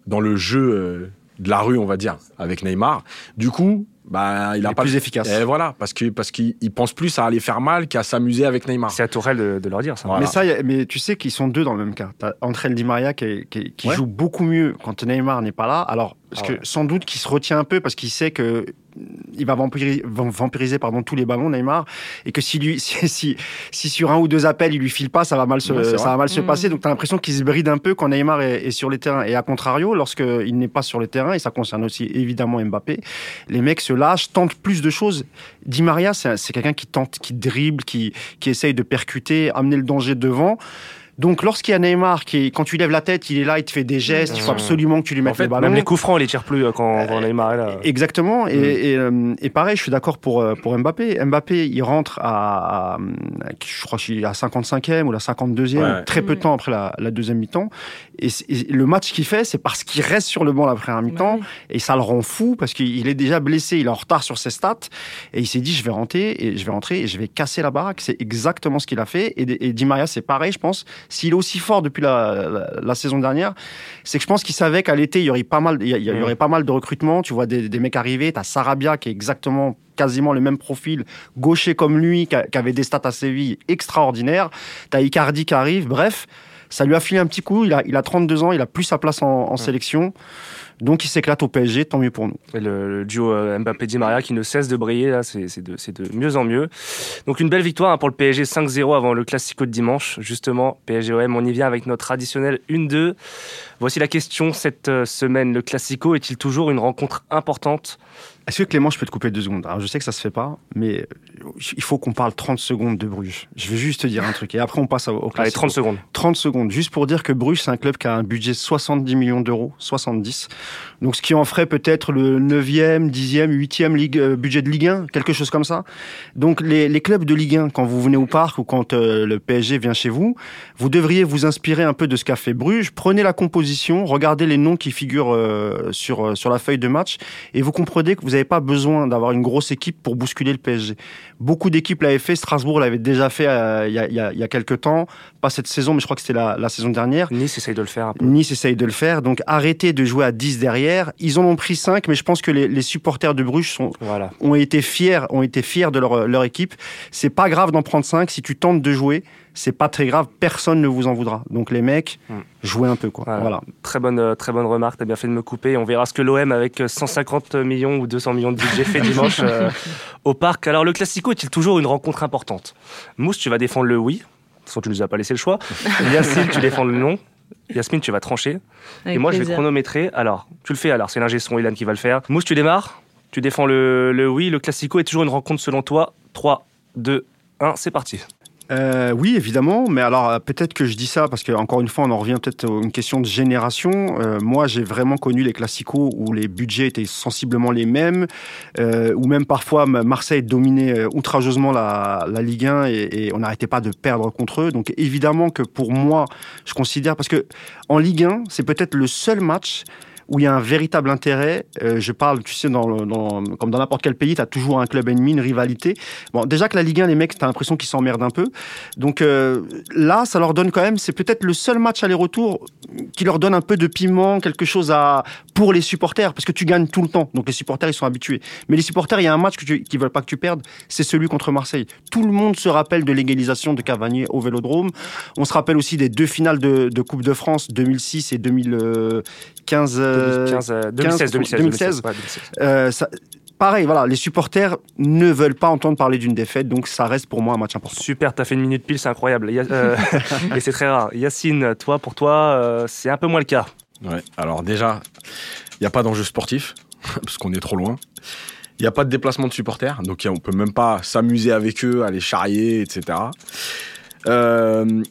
dans le jeu euh, de la rue, on va dire, avec Neymar. Du coup, bah, il Il a est pas plus le- efficace. Et voilà, parce que parce qu'il il pense plus à aller faire mal qu'à s'amuser avec Neymar. C'est à Tourelle de, de leur dire ça. Voilà. Mais ça, a- mais tu sais qu'ils sont deux dans le même cas. T'as André Di Maria qui, qui- qui Ouais. joue beaucoup mieux quand Neymar n'est pas là. Alors, parce Ah que sans doute qu'il se retient un peu parce qu'il sait que il va vampiriser, vampiriser pardon, tous les ballons, Neymar, et que si, lui, si, si, si sur un ou deux appels, il lui file pas, ça va mal se, Ouais, ça va mal se Mhm. passer. Donc, tu as l'impression qu'il se bride un peu quand Neymar est, est sur les terrains. Et à contrario, lorsqu'il n'est pas sur le terrain, et ça concerne aussi évidemment Mbappé, les mecs se lâchent, tentent plus de choses. Di Maria, c'est quelqu'un qui tente, qui dribble, qui, qui essaye de percuter, amener le danger devant. Donc, lorsqu'il y a Neymar, qui, est- quand tu lèves la tête, il est là, il te fait des gestes, il faut Mmh. absolument que tu lui mettes fait, le ballon. Même les coups francs, on les tire plus euh, quand, quand Euh, Neymar est là. Exactement. Et, Mm. et, euh, et pareil, je suis d'accord pour, euh, pour Mbappé. Mbappé, il rentre à, à, je crois qu'il est à 55e ou la 52e, Ouais. très peu de temps après la, la deuxième mi-temps. Et, le match qu'il fait, c'est parce qu'il reste sur le banc la première mi-temps. Et ça le rend fou parce qu'il est déjà blessé, il est en retard sur ses stats. Et il s'est dit, je vais rentrer et je vais rentrer et je vais casser la baraque. C'est exactement ce qu'il a fait. Et, et Di Maria, c'est pareil, je pense. S'il est aussi fort depuis la, la, la saison dernière, c'est que je pense qu'il savait qu'à l'été, il y aurait pas mal, il y, y Mm. aurait pas mal de recrutements. Tu vois des, des mecs arriver. T'as Sarabia qui est exactement quasiment le même profil, gaucher comme lui, qui, a- qui avait des stats à Séville extraordinaires. T'as Icardi qui arrive. Bref, ça lui a filé un petit coup. Il a, il a 32 ans, il a plus sa place en, en sélection. Donc il s'éclate au PSG, tant mieux pour nous. Le, duo euh, Mbappé-Di Maria qui ne cesse de briller, là, c'est c'est de, c'est de mieux en mieux. Donc une belle victoire hein, pour le PSG 5-0 avant le Classico de dimanche. Justement, PSG-OM, on y vient avec notre traditionnel 1-2. Voici la question cette euh, semaine. Le Classico est-il toujours une rencontre importante Est-ce que Clément, je peux te couper deux secondes? Alors, Je sais que ça se fait pas, mais il faut qu'on parle 30 secondes de Bruges. Je vais juste te dire un truc et après on passe au, au Allez, Classico. 30 secondes. 30 secondes, juste pour dire que Bruges, c'est un club qui a un budget 70 millions d'euros, 70. Donc, ce qui en ferait peut-être le 9e, 10e, 8e ligue, euh, budget de Ligue 1, quelque chose comme ça. Donc, les, les clubs de Ligue 1, quand vous venez au parc ou quand euh, le PSG vient chez vous, vous devriez vous inspirer un peu de ce qu'a fait Bruges. Prenez la composition, regardez les noms qui figurent euh, sur, euh, sur la feuille de match et vous comprenez que vous n'avez pas besoin d'avoir une grosse équipe pour bousculer le PSG. Beaucoup d'équipes l'avaient fait, Strasbourg l'avait déjà fait euh, il y, a, il y a- il y a quelques temps, pas cette saison, mais je crois que c'était la, la saison dernière. Nice essaye de le faire un peu. Nice essaye de le faire, donc arrêtez de jouer à 10 derrière. Ils en ont pris 5, mais je pense que les, les supporters de Bruges sont, Voilà. ont été fiers, ont été fiers de leur, leur équipe. C'est pas grave d'en prendre 5 si tu tentes de jouer. C'est pas très grave, personne ne vous en voudra. Donc les mecs, Hmm. jouez un peu quoi. Voilà. Voilà. Très bonne, euh, très bonne remarque. T'as bien fait de me couper. On verra ce que l'OM avec euh, 150 millions ou 200 millions de budget fait dimanche euh, au parc. Alors le Classico est-il toujours une rencontre importante? Mousse, tu vas défendre le oui. De toute façon, tu nous as pas laissé le choix. Yacine, tu défends le non. Yasmine, tu vas trancher. Avec Et moi, je vais chronométrer. Alors, tu le fais alors. C'est l'ingé son Ilan qui va le faire. Mousse, tu démarres. Tu défends le, le oui. Le Classico est toujours une rencontre selon toi. 3, 2, 1, c'est parti. Euh, oui, évidemment, mais alors euh, peut-être que je dis ça parce que encore une fois, on en revient peut-être à une question de génération. Euh, moi, j'ai vraiment connu les classicos où les budgets étaient sensiblement les mêmes, euh, où même parfois Marseille dominait euh, outrageusement la, la Ligue 1 et, et on n'arrêtait pas de perdre contre eux. Donc évidemment que pour moi, je considère parce que en Ligue 1, c'est peut-être le seul match où il y a un véritable intérêt. Euh, je parle, tu sais, comme dans n'importe quel pays, tu as toujours un club ennemi, une rivalité. Bon, déjà que la Ligue 1, les mecs, tu as l'impression qu'ils s'emmerdent un peu. Donc euh, là, ça leur donne quand même, c'est peut-être le seul match aller-retour qui leur donne un peu de piment, quelque chose à pour les supporters, parce que tu gagnes tout le temps. Donc les supporters, ils sont habitués. Mais les supporters, il y a un match que tu, qui veulent pas que tu perdes, c'est celui contre Marseille. Tout le monde se rappelle de l'égalisation de Cavani au Vélodrome. On se rappelle aussi des deux finales de Coupe de France 2006 et 2015. Euh, 2015, euh, 2016, 2016, 2016. ouais, 2016. euh, ça- pareil, voilà, les supporters ne veulent pas entendre parler d'une défaite, donc ça reste pour moi un match important. Super, t'as fait une minute pile, c'est incroyable. Ya- euh, et c'est très rare. Yacine, toi, pour toi, euh, c'est un peu moins le cas. Ouais. Alors déjà, il n'y a pas d'enjeu sportif, parce qu'on est trop loin. Il n'y a pas de déplacement de supporters, donc on peut même pas s'amuser avec eux, aller charrier, etc. Euh,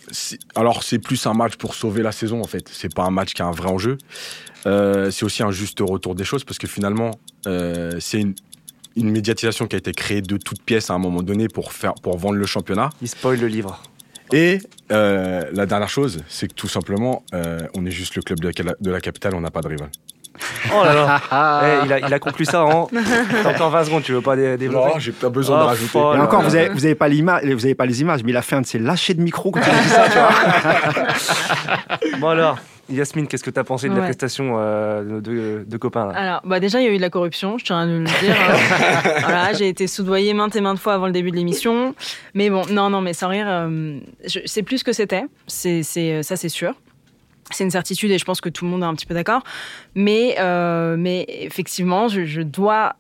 alors c'est plus un match pour sauver la saison en fait. C'est pas un match qui a un vrai enjeu. Euh, c'est aussi un juste retour des choses parce que finalement euh, c'est une, une médiatisation qui a été créée de toutes pièces à un moment donné pour faire pour vendre le championnat. Il spoil le livre. Et euh, la dernière chose, c'est que tout simplement, euh, on est juste le club de la, de la capitale, on n'a pas de rival. Oh là là Eh, il, a, il a conclu ça en. T'as encore 20 secondes, tu veux pas dé- développer Non, j'ai pas besoin Oh, de rajouter. encore, vous avez, vous avez pas l'image, vous avez pas les images, mais il a fait un de ses lâchers de micro quand il a dit ça, tu vois. Bon alors, Yasmine, qu'est-ce que t'as pensé de la Ouais. prestation euh, de, de, là? Alors, bah déjà, il y a eu de la corruption, je tiens à le dire. hein. voilà, j'ai été soudoyée maintes et maintes fois avant le début de l'émission. Mais bon, non, non, mais sans rire, euh, je- c'est plus ce que c'était. C'est, c'est, ça, c'est sûr. C'est une certitude et je pense que tout le monde est un petit peu d'accord. Mais, euh, mais effectivement, je, je dois.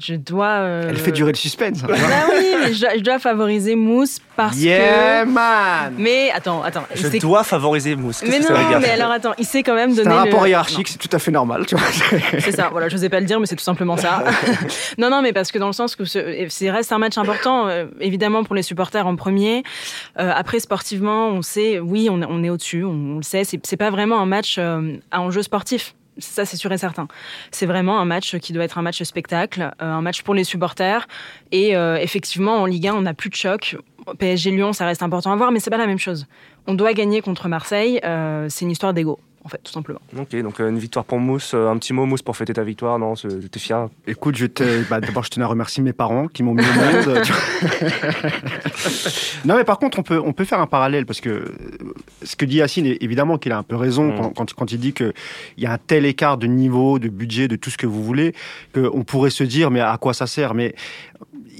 Je dois. euh, Elle fait durer le suspense. Bah oui, mais je, dois- je dois favoriser Mousse parce Yeah, que. man Mais attends, attends. Je sait- dois favoriser Mousse. Mais que ça non, veut dire mais alors attends, il sait quand même C'est donner. un rapport Non. hiérarchique, c'est tout à fait normal, tu vois. C'est ça, voilà, je n'osais pas le dire, mais c'est tout simplement ça. non, non, mais parce que dans le sens que ce c'est- reste un match important, euh, évidemment pour les supporters en premier. Euh, après, sportivement, on sait, oui, on, on est au-dessus, on, on le sait, c'est c'est pas vraiment un match euh, à enjeu sportif. Ça, c'est sûr et certain. C'est vraiment un match qui doit être un match spectacle, euh, un match pour les supporters. Et euh, effectivement, en Ligue 1, on n'a plus de choc. PSG Lyon, ça reste important à voir, mais c'est pas la même chose. On doit gagner contre Marseille. euh, c'est une histoire d'ego, en fait, tout simplement. Ok, donc euh, une victoire pour Mousse. euh, un petit mot, Mousse, pour fêter ta victoire. Non, t'es fier Écoute, je bah, d'abord, je tenais à remercier mes parents qui m'ont mis au monde. vois. non, mais par contre, on peut, on peut faire un parallèle parce que euh, ce que dit Yacine, évidemment qu'il a un peu raison Mm. quand, quand, quand il dit qu'il y a un tel écart de niveau, de budget, de tout ce que vous voulez, qu'on pourrait se dire, mais à quoi ça sert? Mais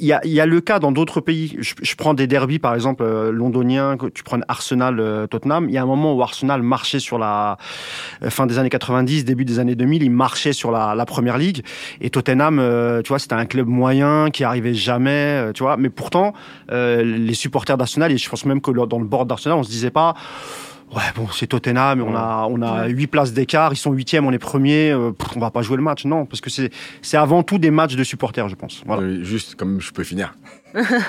il y a, y a le cas dans d'autres pays. Je, je prends des derbies, par exemple, euh, londoniens, tu prends Arsenal, euh, Tottenham. Il y a un moment où Arsenal marchait sur la euh, fin des années 90, début des années 2000, il marchait sur la, la première ligue. Et Tottenham, euh, tu vois, c'était un club moyen qui arrivait jamais, euh, tu vois. Mais pourtant, euh, les supporters d'Arsenal, et je pense même que dans le board d'Arsenal, on se disait pas. Ouais, bon, c'est Tottenham, on a, on a huit places d'écart, ils sont huitièmes, on est premier, euh, on va pas jouer le match. Non, parce que c'est, c'est avant tout des matchs de supporters, je pense. Voilà. Euh, Juste comme je peux finir.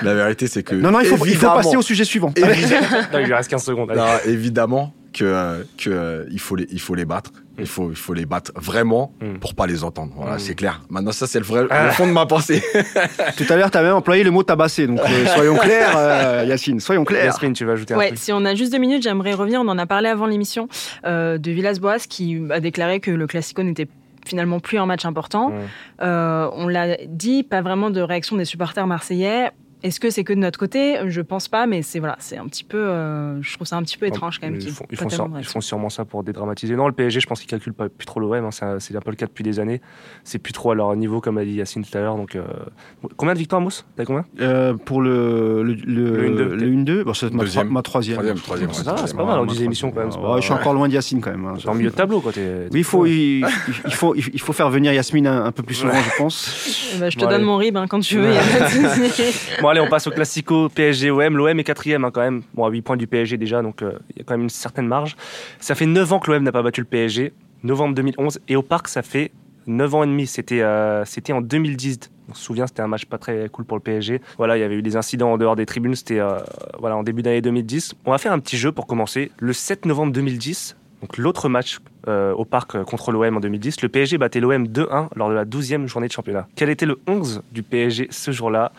La vérité, c'est que. Non, non, il faut, il faut évidemment- passer au sujet suivant. évi- Non, il lui reste 15 secondes. allez. Non, évidemment que, euh, que euh, il, faut les, il faut les battre. Il faut, il faut les battre vraiment Mm. pour pas les entendre. Voilà, Mm. c'est clair. Maintenant, ça, c'est le vrai Ah. le fond de ma pensée. Tout à l'heure, tu as même employé le mot tabasser, donc euh, soyons clairs, euh, Yacine, soyons clairs. Yasmine, tu vas ajouter un Ouais, truc? si on a juste deux minutes, j'aimerais revenir. On en a parlé avant l'émission euh, de Villas-Boas qui a déclaré que le Classico n'était finalement plus un match important. Mm. Euh, on l'a dit, pas vraiment de réaction des supporters marseillais. Est-ce que c'est que de notre côté? Je pense pas, mais c'est voilà, c'est un petit peu. euh, je trouve ça un petit peu étrange quand même. Ils font, ils de ils font sûrement ça pour dédramatiser. Non, le PSG, je pense qu'ils calculent pas plus trop l'OM. Hein, c'est un- peu le cas depuis des années. C'est plus trop à leur niveau, comme a dit Yacine tout à l'heure. Donc, euh, combien de victoires, Mousse? T'as combien? Euh, pour le, le, Le 1-2, le 1-2, bon, c'est ma, Deuxième. ma troisième. Troisième, troisième, Ça c'est pas mal en Ma 10 émissions quand même. pas- Ouais, je suis encore loin de Yacine quand même. hein. En milieu de tableau, quoi. t'es- Oui, il faut, il, faut, il faut faire venir Yasmine un, peu plus souvent, je pense. Eh ben, je te donne mon rib hein, quand tu veux. allez, on passe au Classico PSG-OM. L'OM est quatrième hein, quand même. Bon, à 8 points du PSG déjà, donc euh, il y a quand même une certaine marge. Ça fait 9 ans que l'OM n'a pas battu le PSG. Novembre 2011. Et au Parc, ça fait 9 ans et demi. C'était euh, en 2010. On se souvient, c'était un match pas très cool pour le PSG. Voilà, il y avait eu des incidents en dehors des tribunes. C'était euh, voilà, en début d'année 2010. On va faire un petit jeu pour commencer. Le 7 novembre 2010, donc l'autre match euh, au Parc contre l'OM en 2010, le PSG battait l'OM 2-1 lors de la 12e journée de championnat. Quel était le 11 du PSG ce jour-là?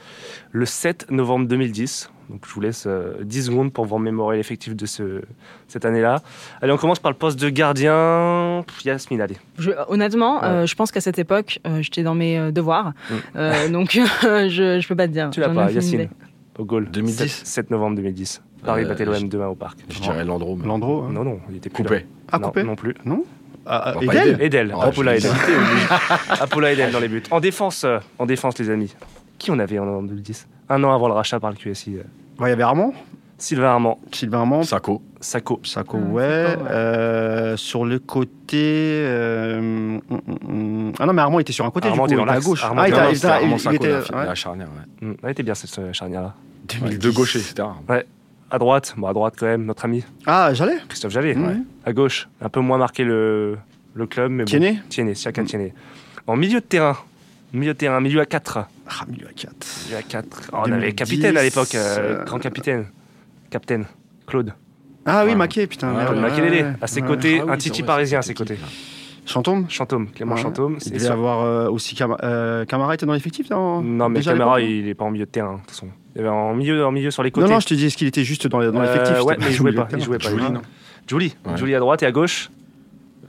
Le 7 novembre 2010. Donc je vous laisse euh, 10 secondes pour vous remémorer l'effectif de ce, cette année-là. Allez, on commence par le poste de gardien. Yasmine, allez. Je- honnêtement, Ouais. euh, je pense qu'à cette époque, euh, j'étais dans mes devoirs. Mm. Euh, donc, je, je peux pas te dire. Tu l'as pas, idée. Au goal. 2010. 7, 7 novembre 2010. Paris Euh, battait l'OM demain au parc. Je dirais Landreau. mais- Landreau. hein. Non, non, il était plus Coupé. là. Ah, non, coupé Non plus. Ah, ah, Bon, pas Edel Edel. Edel, Ah, Apolla Edel. Apolla Edel dans les buts. En défense, euh, en défense, les amis. Qui on avait en 2010 Un an avant le rachat par le QSI. euh, Ouais, Il y avait Armand, Sylvain Armand, Sylvain Armand, Sako. Sako. Sako, Ah, ouais. Ouais. Euh, sur le côté. euh, hum, hum, hum. Ah non, mais Armand était sur un côté, Armand du coup, était il dans était à l'axe. gauche. Armand ah, il était il C'était il était- la, ouais. la charnière. ouais. Hmm, Elle était bien cette charnière-là. Ouais, 2010. Deux gauchers, etc. À droite, bon à droite quand même, notre ami Ah, j'allais Christophe Jallet. À gauche, un peu moins marqué le, le club, mais bon. Tiennet Tiennet, Siaka. Tiennet. En milieu de terrain, milieu de terrain, milieu à 4. Ah, milieu à 4. Milieu à 4. on avait 2010, capitaine à l'époque, euh, euh, grand capitaine. Capitaine, Claude. Ah oui, Ah. Maquet, putain. Ah. Claude ouais, Makelele. ouais, À ses ouais. côtés, Ah oui, un Titi parisien à ses côtés. Chantôme Chantôme, Clément Ouais. Chantôme. Il devait sur- avoir euh, aussi Cam- euh, Camara était dans l'effectif non Non, mais Camara, il est pas en milieu de terrain, de toute façon. Il y avait en milieu, en milieu sur les côtés. Non, non, je te dis, est-ce qu'il était juste dans, Euh, l'effectif ouais, c'était mais il jouait pas. Il jouait pas. Julie, non Julie. Ouais. Julie à droite et à gauche.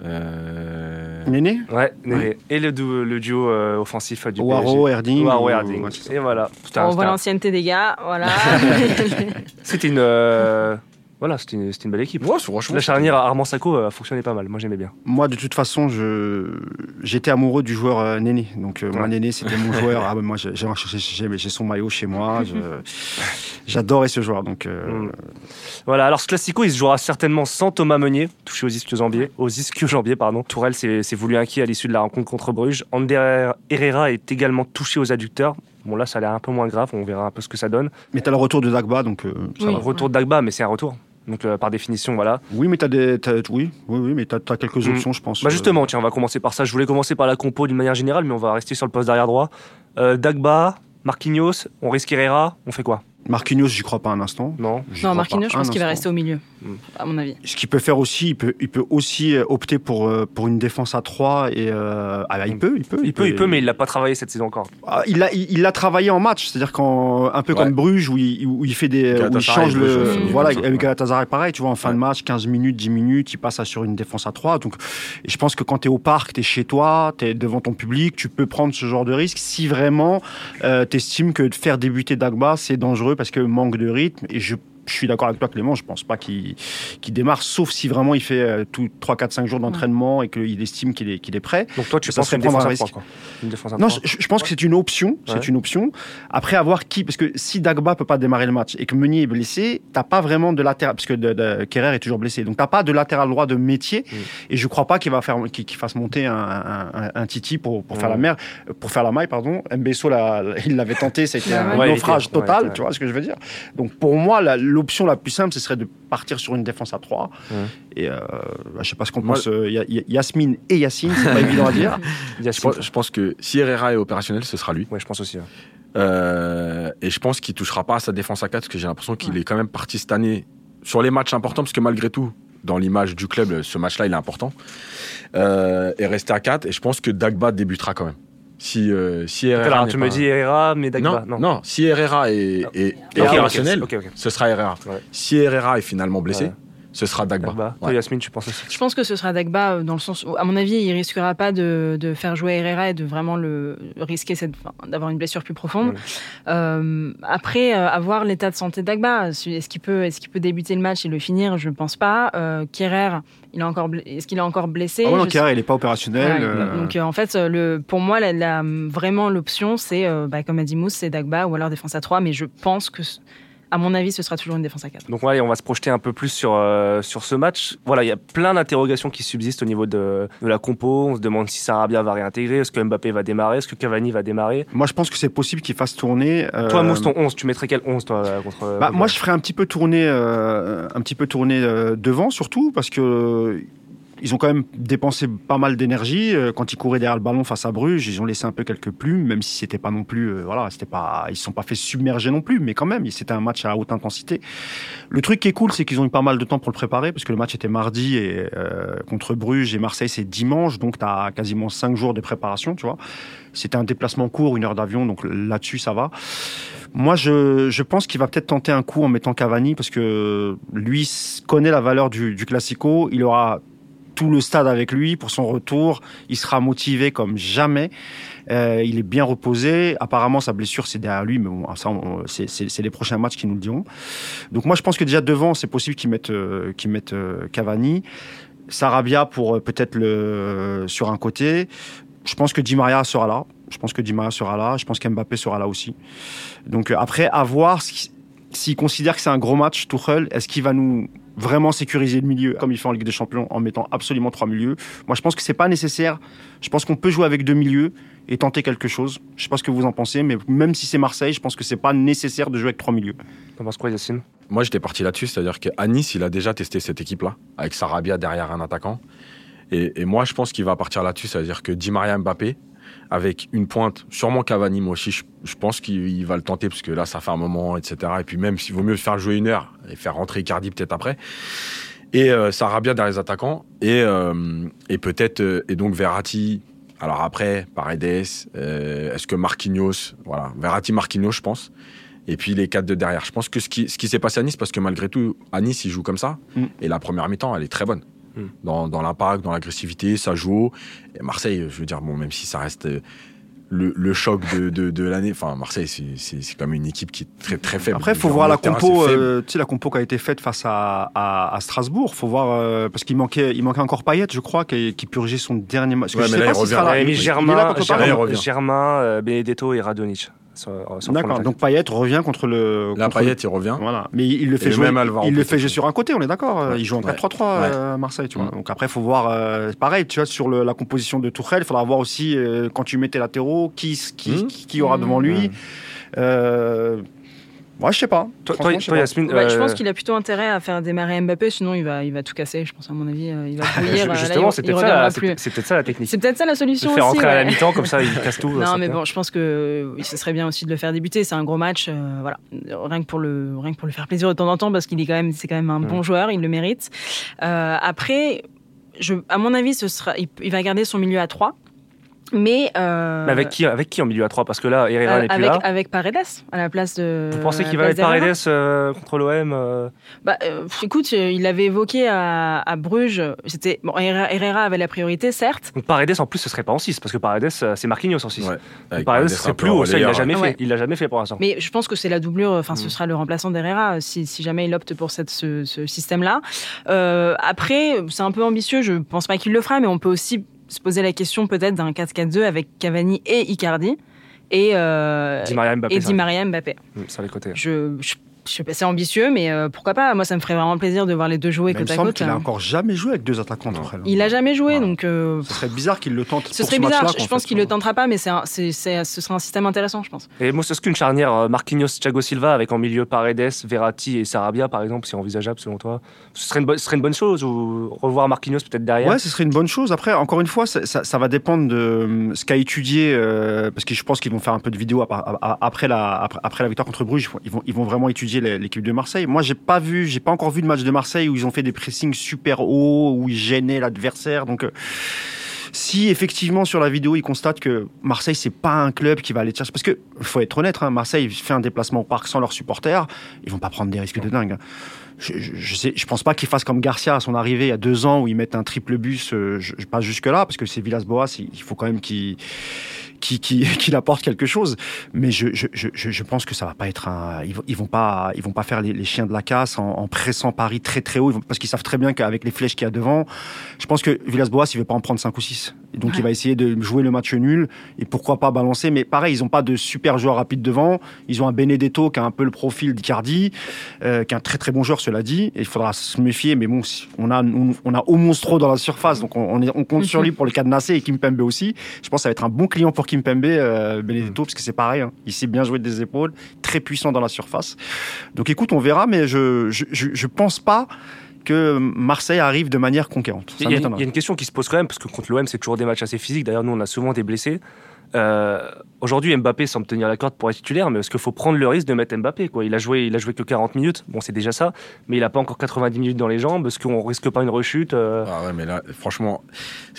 Euh, Néné Ouais, Néné. Et le, duo- le duo euh, offensif du Waro, Erding. Waro ou- Erding. ouais, c'est ça. Et voilà. On voit l'ancienneté des gars, voilà. C'était une. euh, Voilà, c'était une, une belle équipe. Ouais, franchement. La charnière Armand Sacco a fonctionné pas mal. Moi, j'aimais bien. Moi, de toute façon, je j'étais amoureux du joueur euh, Néné. Donc, euh, moi. Néné, c'était mon joueur. Ah, moi, j'ai son maillot chez moi. Je- J'adorais ce joueur. Donc, euh, Mm. Voilà, alors ce classico, il se jouera certainement sans Thomas Meunier, touché aux ischio-jambiers. Aux ischio-jambiers, pardon. Tourelle s'est voulu inquiet à l'issue de la rencontre contre Bruges. Ander Herrera est également touché aux adducteurs. Bon, là, ça a l'air un peu moins grave. On verra un peu ce que ça donne. Mais t'as le retour de Dagba, donc euh, ça Oui. va. Retour d'Agba, mais c'est un retour. Donc, euh, par définition, voilà. Oui, mais t'as des, t'as- oui, oui, oui, mais t'as as quelques Mm. options, je pense. Bah justement, tiens, on va commencer par ça. Je voulais commencer par la compo d'une manière générale, mais on va rester sur le poste d'arrière droit. Euh, Dagba, Marquinhos, on risque Herrera, on fait quoi? Euh, Marquinhos, j'y crois pas un instant. Non non, Marquinhos, je pense qu'il va rester au milieu, Mm. à mon avis. Ce qu'il peut faire aussi, il peut, il peut aussi euh, opter pour, euh, pour une défense à 3 et euh, ah bah, il peut, il peut, Il peut, il peut, mais il l'a pas travaillé cette saison encore. Ah, il l'a il, travaillé en match, c'est-à-dire quand un peu Ouais. comme Bruges où il, où il fait des où il change le voilà avec ouais. Galatasaray pareil, tu vois en fin de match 15 minutes, 10 minutes, il passe à sur une défense à 3 donc je pense que quand tu es au parc, tu es chez toi, tu es devant ton public, tu peux prendre ce genre de risque si vraiment tu estimes que de faire débuter Dagba, c'est dangereux parce que manque de rythme et je je suis d'accord avec toi Clément, je pense pas qu'il qu'il démarre sauf si vraiment il fait euh, tout 3 4 5 jours d'entraînement et qu'il estime qu'il est qu'il est prêt. Donc toi, tu penses une prendre défense un à 3, risque. quoi. Une défense à Non, 3. je, je pense que c'est une option. C'est Ouais. une option. Après, avoir qui Parce que si Dagba peut pas démarrer le match et que Meunier est blessé, t'as pas vraiment de latéral. Parce que de, de- Kerrer est toujours blessé. Donc t'as pas de latéral droit de métier. Mm. Et je crois pas qu'il va faire qu'il qu'il fasse monter un, un, un- un Titi pour, pour faire la mer, pour faire la maille, pardon. Mbesso, il l'avait tenté. C'était un ouais. naufrage total. ouais, Tu vois ce que je veux dire Donc pour moi, la- l'option la plus simple, ce serait de partir sur une défense à 3 Mm. Et euh, bah, je sais pas ce qu'on pense. euh, Ya- Ya- Yasmine et Yacine, c'est pas évident à dire. Je pense, je pense que si Herrera est opérationnel, ce sera lui. Ouais, je pense aussi. ouais. Euh, et je pense qu'il touchera pas à sa défense à 4 parce que j'ai l'impression qu'il est quand même parti cette année sur les matchs importants parce que malgré tout, dans l'image du club, ce match-là, il est important. Euh, et rester à 4 et je pense que Dagba débutera quand même. Si, euh, si. Alors, tu pas- me dis Herrera, mais Dagba. non, non, si Herrera est, est- ok. ce sera Herrera. Ouais. Si Herrera est finalement blessé, Ouais. Ce sera Dagba. Dagba. Toi. Yasmine, tu penses aussi Je pense que ce sera Dagba euh, dans le sens où, à mon avis, il risquera pas de, de faire jouer Herrera et de vraiment le risquer d'avoir une blessure plus profonde. Ouais. Euh, après, euh, avoir l'état de santé de Dagba, est-ce qu'il peut, est-ce qu'il peut débuter le match et le finir? Je ne pense pas. Euh, Kerrer, il a encore, est-ce qu'il est encore blessé? Ah ouais, non, Kerrer, il est pas opérationnel. Ouais, euh, Donc euh, en fait, euh, le, pour moi, la, la- vraiment l'option, c'est, euh, bah, comme a dit Mousse, c'est Dagba ou alors défense à 3, mais je pense que, à mon avis, ce sera toujours une défense à 4. Donc ouais, on va se projeter un peu plus sur, euh, sur ce match. Voilà, il y a plein d'interrogations qui subsistent au niveau de, de la compo. On se demande si Sarabia va réintégrer, est-ce que Mbappé va démarrer, est-ce que Cavani va démarrer? Moi, je pense que c'est possible qu'il fasse tourner. euh, Toi, Mousse, ton 11, tu mettrais quel 11 toi euh, contre Bah, moi, je ferais un petit peu tourner, euh, un petit peu tourner euh, devant, surtout parce que euh, ils ont quand même dépensé pas mal d'énergie Euh, quand ils couraient derrière le ballon face à Bruges. Ils ont laissé un peu quelques plumes, même si c'était pas non plus, euh, voilà, c'était pas, ils se sont pas fait submerger non plus, mais quand même, c'était un match à haute intensité. Le truc qui est cool, c'est qu'ils ont eu pas mal de temps pour le préparer parce que le match était mardi et euh, contre Bruges et Marseille c'est dimanche, donc tu as quasiment cinq jours de préparation, tu vois. C'était un déplacement court, une heure d'avion, donc là-dessus ça va. Moi, je, je pense qu'il va peut-être tenter un coup en mettant Cavani parce que lui connaît la valeur du, du Classico. Il aura tout le stade avec lui pour son retour. Il sera motivé comme jamais. Euh, il est bien reposé. Apparemment, sa blessure, c'est derrière lui, mais bon, ça, c'est les prochains matchs qui nous le diront. Donc moi, je pense que déjà devant, c'est possible qu'ils mettent, euh, qu'ils mettent euh, Cavani. Sarabia pour euh, peut-être le sur un côté. Je pense que Di Maria sera là. Je pense que Di Maria sera là. Je pense qu'Mbappé sera là aussi. Donc après, à voir s'il considère que c'est un gros match, Tuchel, est-ce qu'il va nous vraiment sécuriser le milieu comme il fait en Ligue des Champions en mettant absolument trois milieux Moi, je pense que c'est pas nécessaire. Je pense qu'on peut jouer avec deux milieux et tenter quelque chose. Je sais pas ce que vous en pensez, mais même si c'est Marseille, je pense que c'est pas nécessaire de jouer avec trois milieux. T'en penses quoi, Yacine? Moi, j'étais parti là-dessus, c'est-à-dire qu'à Nice, il a déjà testé cette équipe-là, avec Sarabia derrière un attaquant. Et, et moi, je pense qu'il va partir là-dessus, c'est-à-dire que Di Maria Mbappé, avec une pointe, sûrement Cavani, moi aussi, je, je pense qu'il va le tenter, parce que là, ça fait un moment, etc. Et puis même, s'il vaut mieux faire jouer une heure et faire rentrer Icardi peut-être après. Et euh, Sarabia derrière les attaquants. Et, euh, et peut-être, euh, et donc Verratti, alors après, Paredes, euh, est-ce que Marquinhos, voilà, Verratti, Marquinhos, je pense. Et puis les quatre de derrière. Je pense que ce qui, ce qui s'est passé à Nice, parce que malgré tout, à Nice, ils jouent comme ça. Mm. Et la première mi-temps, elle est très bonne. Dans, dans l'impact, dans l'agressivité, ça joue. Et Marseille, je veux dire, bon, même si ça reste euh, le, le choc de, de, de l'année, enfin, Marseille, c'est- c'est c'est quand même une équipe qui est très, très faible. Après, il faut voir la terrain, compo, euh, tu sais, la compo qui a été faite face à, à, à Strasbourg. Faut voir euh, parce qu'il manquait, il manquait encore Payet, je crois, qui, qui purgeait son dernier match. Ouais, je mais sais là, pas il revient. Germain. Germain, euh, Benedetto et Radonic. Sur D'accord. Donc Payet revient contre le. Là, contre Payet, le- il revient. Voilà. Mais il le fait Et jouer. même il le fait jouer sur un côté, on est d'accord. euh, Ouais. Il joue en Ouais. 4-3-3 Ouais. euh, à Marseille, tu vois. Donc après, il faut voir. euh, pareil, tu vois, sur le- la composition de Tourelle, il faudra voir aussi euh, quand tu mets tes latéraux, qui, qui, Mm. qui, qui aura devant lui. Mm. Euh, moi, je sais pas. Toi, toi, je toi. Yasmine, Ouais, Je euh, pense qu'il a plutôt intérêt à faire démarrer Mbappé, sinon il va, il va tout casser. Je pense, à mon avis, euh, il va bouillir. euh, justement, c'est peut-être ça, la- c'est plus. peut- c'est peut-être ça la technique. C'est peut-être ça la Le solution faire aussi. rentrer à la mi-temps, comme ça, il casse tout. Non, mais bon, je pense que ce serait bien aussi de le faire débuter. C'est un gros match, euh, voilà. Rien que pour le, rien que pour lui faire plaisir de temps en temps, parce qu'il est quand même, c'est quand même un bon joueur, il le mérite. Euh, après, je, à mon avis, ce sera, il, il va garder son milieu à 3 mais euh, Mais avec qui, avec qui en milieu à 3 Parce que là, Herrera euh, n'est plus avec, là. avec Paredes à la place de. Vous pensez qu'il va d'Herrera Paredes euh, contre l'OM euh, Bah, euh, écoute, il l'avait évoqué à, à Bruges. C'était bon, Herrera avait la priorité, certes. Donc Paredes en plus ce serait pas en 6 parce que Paredes c'est Marquinhos en 6. Ouais. Paredes Paredes, serait plus haut, ça il l'a jamais Ouais. fait. Il l'a jamais fait pour l'instant. Mais je pense que c'est la doublure, enfin, ce Mm. sera le remplaçant d'Herrera si, si jamais il opte pour cette, ce, ce système-là. Euh, après, c'est un peu ambitieux, je pense pas qu'il le fera, mais on peut aussi se poser la question peut-être d'un 4-4-2 avec Cavani et Icardi et, euh, Di Maria Mbappé. et Di Maria Mbappé. Mm, sur les côtés. Je, c'est ambitieux, mais euh, pourquoi pas Moi, ça me ferait vraiment plaisir de voir les deux jouer Mais il me côte à semble côte. qu'il a hein. encore jamais joué avec deux attaquants. Tourelle. Il a jamais joué, Voilà. donc euh, Ce serait bizarre qu'il le tente. ce pour serait ce bizarre. Je pense fait. qu'il le tentera pas, mais c'est un- c'est- c'est- ce sera un système intéressant, je pense. Et moi, c'est ce qu'une charnière euh, Marquinhos, Thiago Silva avec en milieu Paredes, Verratti et Sarabia par exemple, c'est envisageable selon toi? Ce serait une, bonne- ce serait une bonne chose ou revoir Marquinhos peut-être derrière? Ouais, ce serait une bonne chose. Après, encore une fois, ça, ça- ça va dépendre de ce qu'a étudié, euh, parce que je pense qu'ils vont faire un peu de vidéo ap- ap- ap- après la, après, après la victoire contre Bruges. Ils vont, ils vont vraiment étudier l'équipe de Marseille. Moi, j'ai pas vu, j'ai pas encore vu de match de Marseille où ils ont fait des pressings super hauts, où ils gênaient l'adversaire. Donc, euh, si effectivement sur la vidéo ils constatent que Marseille c'est pas un club qui va aller chercher, parce que faut être honnête, hein, Marseille fait un déplacement au parc sans leurs supporters, ils vont pas prendre des risques de dingue. hein. Je, je, pense pas qu'ils fassent comme Garcia à son arrivée il y a deux ans où ils mettent un triple bus. euh, je, passe jusque là parce que c'est Villas-Boas, il, faut quand même qu'il qu'il qu'il- qu'il apporte quelque chose. Mais je, je, je, je pense que ça va pas être un. Ils, vont- pas ils vont pas faire les, chiens de la casse en, pressant Paris très très haut parce qu'ils savent très bien qu'avec les flèches qu'il y a devant, je pense que Villas-Boas il veut pas en prendre 5 ou 6 Et donc Ouais. il va essayer de jouer le match nul et pourquoi pas balancer. Mais pareil, ils ont pas de super joueurs rapides devant. Ils ont un Benedetto qui a un peu le profil d'Icardi, euh, qui est un très très bon joueur, cela dit. Et il faudra se méfier. Mais bon, on a on, on a au monstro dans la surface, donc on, on, est- on compte sur lui pour le cadenasser et Kimpembe aussi. Je pense que ça va être un bon client pour Kimpembe, euh, Benedetto, parce que c'est pareil. hein. Il sait bien jouer des épaules, très puissant dans la surface. Donc écoute, on verra, mais je je, je, je pense pas que Marseille arrive de manière conquérante. Il y, a, y une question qui se pose quand même, parce que contre l'OM, c'est toujours des matchs assez physiques. D'ailleurs, nous, on a souvent des blessés. Euh, Aujourd'hui, Mbappé semble tenir la corde pour être titulaire, mais est-ce qu'il faut prendre le risque de mettre Mbappé quoi? Il, a joué, il a joué que 40 minutes, bon, c'est déjà ça, mais il n'a pas encore 90 minutes dans les jambes. Est-ce qu'on risque pas une rechute euh, Ah ouais, mais là, franchement,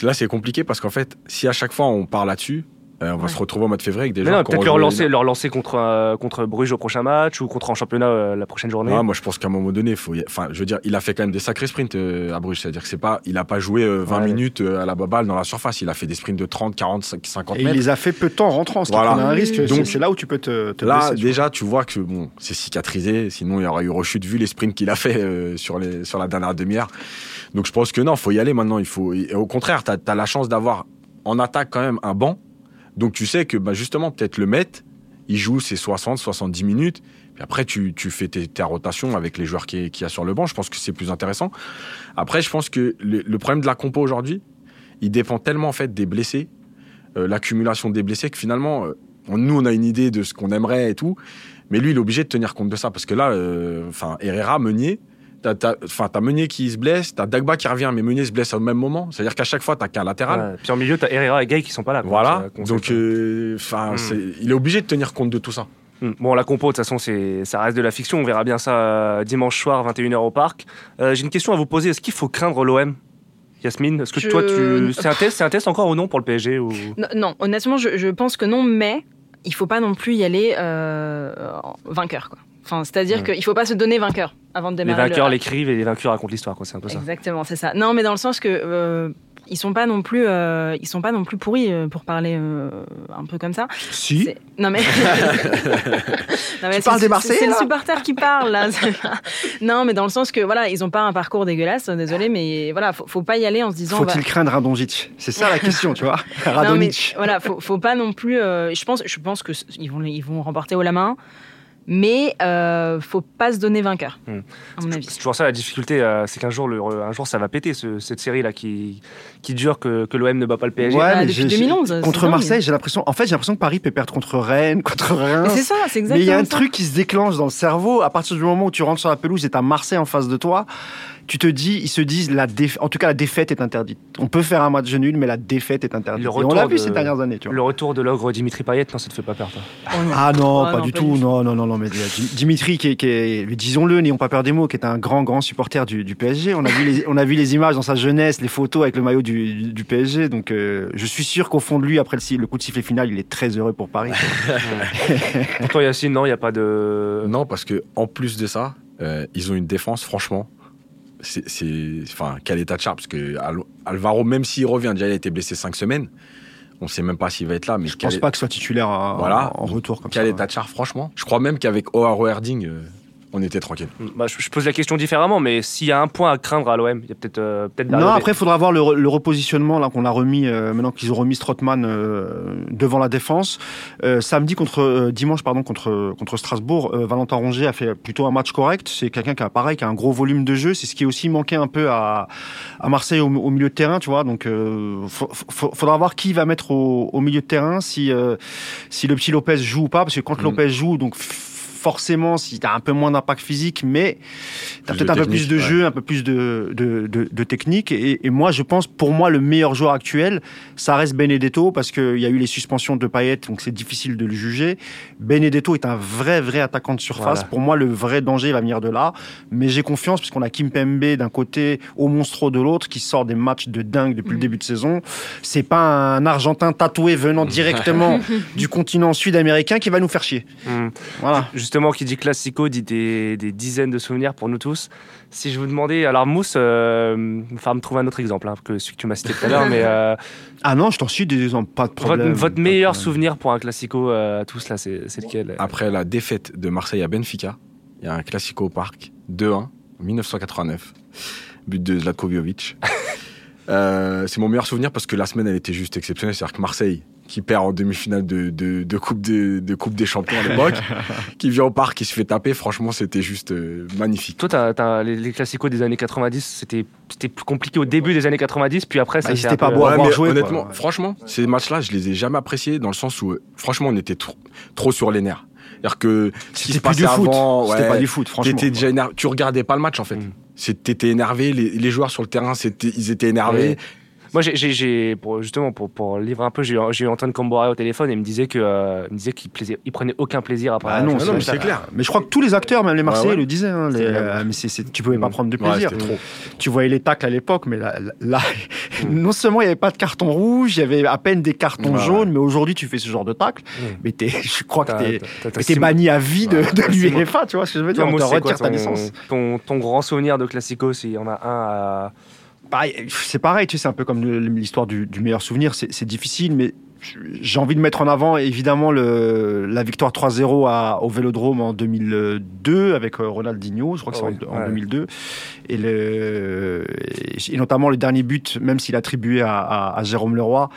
là, c'est compliqué parce qu'en fait, si à chaque fois on part là-dessus, on va Ouais. se retrouver au mois de février avec des Mais non, qui peut-être ont leur lancer, leur lancer contre, euh, contre Bruges au prochain match ou contre en championnat euh, la prochaine journée. Ah, moi, je pense qu'à un moment donné, il faut. y- Enfin, je veux dire, il a fait quand même des sacrés sprints euh, à Bruges. C'est-à-dire que c'est pas, il a pas joué euh, 20 Ouais. minutes euh, à la baballe dans la surface. Il a fait des sprints de 30, 40, 50 Et il mètres. les a fait peu de temps en rentrant, ce qui Voilà. un risque. Donc- c'est là où tu peux te, te Là, blesser, tu déjà, tu vois que bon, c'est cicatrisé. Sinon, il y aurait eu rechute vu les sprints qu'il a fait euh, sur les sur la dernière demi-heure. Donc, je pense que non, faut y aller maintenant. Il faut. et au contraire, t'as as la chance d'avoir en attaque quand même un banc. Donc, tu sais que bah, justement, peut-être le mettre, il joue ses 60, 70 minutes. Puis après, tu, tu fais tes, ta rotation avec les joueurs qui, qui a sur le banc. Je pense que c'est plus intéressant. Après, je pense que le, problème de la compo aujourd'hui, il dépend tellement en fait des blessés, euh, l'accumulation des blessés que finalement, euh, nous on a une idée de ce qu'on aimerait et tout, mais lui il est obligé de tenir compte de ça parce que là, euh, enfin Herrera, Meunier, t'as t'as- enfin t'as Meunier qui se blesse, t'as Dagba qui revient, mais Meunier se blesse au même moment. C'est-à-dire qu'à chaque fois t'as qu'un latéral. Ouais. Puis en milieu, t'as Herrera et Gay qui sont pas là. quoi. Voilà. Qu'on Donc, sait, euh, enfin, Hmm. c'est- il est obligé de tenir compte de tout ça. Mm. Bon, la compo, de toute façon, c'est, ça reste de la fiction. On verra bien ça euh, dimanche soir, 21h au parc. Euh, j'ai une question à vous poser. Est-ce qu'il faut craindre l'OM Yasmine, est-ce que Je- toi, tu... c'est, un test, c'est un test encore ou non pour le PSG ou... Non, non, honnêtement, je, je pense que non, mais il faut pas non plus y aller euh, vainqueur. Quoi. Enfin, c'est-à dire Ouais. qu'il faut pas se donner vainqueur avant de Les démarrer. vainqueurs le... l'écrivent et les vainqueurs racontent l'histoire. Quoi. C'est un peu ça. Exactement, c'est ça. Non, mais dans le sens que euh, ils sont pas non plus, euh, ils sont pas non plus pourris euh, pour parler euh, un peu comme ça. Si. Non mais. Non, mais Tu c'est- parles des c'est- Marseillais, C'est le supporter qui parle là. non, mais dans le sens que voilà, ils ont pas un parcours dégueulasse. Désolé, mais voilà, faut, faut pas y aller en se disant. va- Faut-il craindre Radonjic C'est ça la question, tu vois. Non, mais Radonjic. voilà, faut, faut pas non plus. euh, je pense, je pense que ils vont, ils vont remporter haut la main, mais euh, faut pas se donner vainqueur, Hmm. à mon avis. C'est toujours ça la difficulté, euh, c'est qu'un jour, le, un jour, ça va péter ce- cette série là qui, qui dure que, que l'OM ne bat pas le PSG. Ouais, Bah, mais depuis j'ai- j'ai- 2011, c'est Contre. Marseille, j'ai l'impression. En fait, j'ai l'impression que Paris peut perdre contre Rennes, contre Reims. C'est ça, c'est exactement Mais il y a un ça. truc qui se déclenche dans le cerveau à partir du moment où tu rentres sur la pelouse et t'as Marseille en face de toi. Tu te dis, ils se disent, la en tout cas, la défaite est interdite. On peut faire un match nul, mais la défaite est interdite. Et on l'a retour vu de- ces dernières années, tu vois. Le retour de l'ogre Dimitri Payet, non, ça te fait pas peur, toi Oh non. Ah non, Ah pas non, du pas tout. du tout. Non, non, non, non. Mais Dimitri, qui est, qui est- mais disons-le, n'ayons pas peur des mots, qui est un grand, grand supporter du, du PSG. On a vu les, on a vu les images dans sa jeunesse, les photos avec le maillot du, PSG. Donc, euh, je suis sûr qu'au fond de lui, après le coup de sifflet final, il est très heureux pour Paris. Pour toi, Yacine, non, il n'y a pas de. Non, parce que en plus de ça, euh, ils ont une défense, franchement. C'est, enfin, quel état de charge? Parce que Al- Alvaro, même s'il revient, déjà il a été blessé cinq semaines. On sait même pas s'il va être là, mais Je quel, pense pas qu'il soit titulaire à- Voilà. en retour comme quel ça. état de charge, franchement? Je crois même qu'avec Oaro Herding, euh, on était tranquille. Bah, je, je pose la question différemment, mais s'il y a un point à craindre à l'OM, il y a peut-être euh, peut-être Non, après, il faudra voir le, re- le repositionnement là qu'on a remis euh, maintenant qu'ils ont remis Strootman euh, devant la défense. Euh, samedi contre euh, dimanche pardon contre contre Strasbourg, euh, Valentin Rongier a fait plutôt un match correct. C'est quelqu'un qui a pareil, qui a un gros volume de jeu. C'est ce qui aussi manqué un peu à à Marseille au, au milieu de terrain, tu vois. Donc, euh, faut- faut- faudra voir qui va mettre au, au milieu de terrain si euh, si le petit Lopez joue ou pas, parce que quand Mhm. Lopez joue, donc forcément, si tu as un peu moins d'impact physique, mais tu as peut-être un peu plus technique, de ouais. jeu, un peu plus de, de, de, de technique. Et, et moi, je pense, pour moi, le meilleur joueur actuel, ça reste Benedetto, parce qu'il y a eu les suspensions de Payet, donc c'est difficile de le juger. Benedetto est un vrai, vrai attaquant de surface. Voilà. Pour moi, le vrai danger va venir de là. Mais j'ai confiance, puisqu'on a Kim Pembe d'un côté, au Monstro de l'autre, qui sort des matchs de dingue depuis le Mhm. début de saison. C'est pas un Argentin tatoué venant directement du continent sud-américain qui va nous faire chier. Hmm. Voilà. Justement, qui dit classico dit des, des dizaines de souvenirs pour nous tous. Si je vous demandais, alors Mousse, euh, enfin me trouver un autre exemple hein, que celui que tu m'as cité tout à l'heure, mais euh, Ah non, je t'en suis des exemples, pas de problème. votre meilleur problème. souvenir pour un classico euh, à tous là, c'est c'est lequel Après la défaite de Marseille à Benfica, il y a un classico au parc, 2-1, 1989, but de Zlatko Jovic. Euh, c'est mon meilleur souvenir parce que la semaine, elle était juste exceptionnelle. C'est-à-dire que Marseille, qui perd en demi-finale de, de, de coupe, de, de coupe des Champions à l'époque, qui vient au parc, qui se fait taper, franchement, c'était juste euh, magnifique. Toi, t'as- t'as- les, les classicos des années 90, c'était c'était plus compliqué au début des années 90, puis après, Bah, ça étaient un pas peu- beaux à Ouais, quoi. honnêtement, franchement, ces matchs-là, je les ai jamais appréciés dans le sens où, euh, franchement, on était trop, trop sur les nerfs. C'est-à-dire que ce qui se C'était plus passait du foot. avant, C'était ouais, pas du foot, franchement. T'étais déjà énervé. Tu regardais pas le match en fait. Mm. T'étais énervé. Les, les joueurs sur le terrain, c'était, ils étaient énervés. Ouais. Moi, j'ai- pour, justement, pour, pour livrer un peu, j'ai eu, Antoine Camboré au téléphone et il me disait que, euh, il me disait qu'il plaisait, il prenait aucun plaisir après. Ah non, non, c'est- mais c'est clair. Mais je crois que tous les acteurs, même les Marseillais, ouais. le disaient. hein, les- euh, tu pouvais pas Mm. prendre de plaisir. trop. tu voyais les tacles à l'époque, mais là, là non seulement il n'y avait pas de carton rouge, il y avait à peine des cartons Ouais. jaunes, mais aujourd'hui tu fais ce genre de tacle, Mm. mais t'es- je crois que t'es six- banni à vie de, Ouais, de l'UEFA, tu vois ce que je veux dire On te retire ta licence. ton, ton grand souvenir de Classico, s'il y en a un à. C'est pareil, tu sais, c'est un peu comme l'histoire du, du meilleur souvenir. C'est difficile, mais j'ai envie de mettre en avant évidemment le, la victoire 3-0 à- au Vélodrome en 2002 avec euh, Ronaldinho, je crois que c'est oui, en, en ouais. 2002, et, le, et notamment le dernier but, même s'il attribué à, à, à Jérôme Leroy.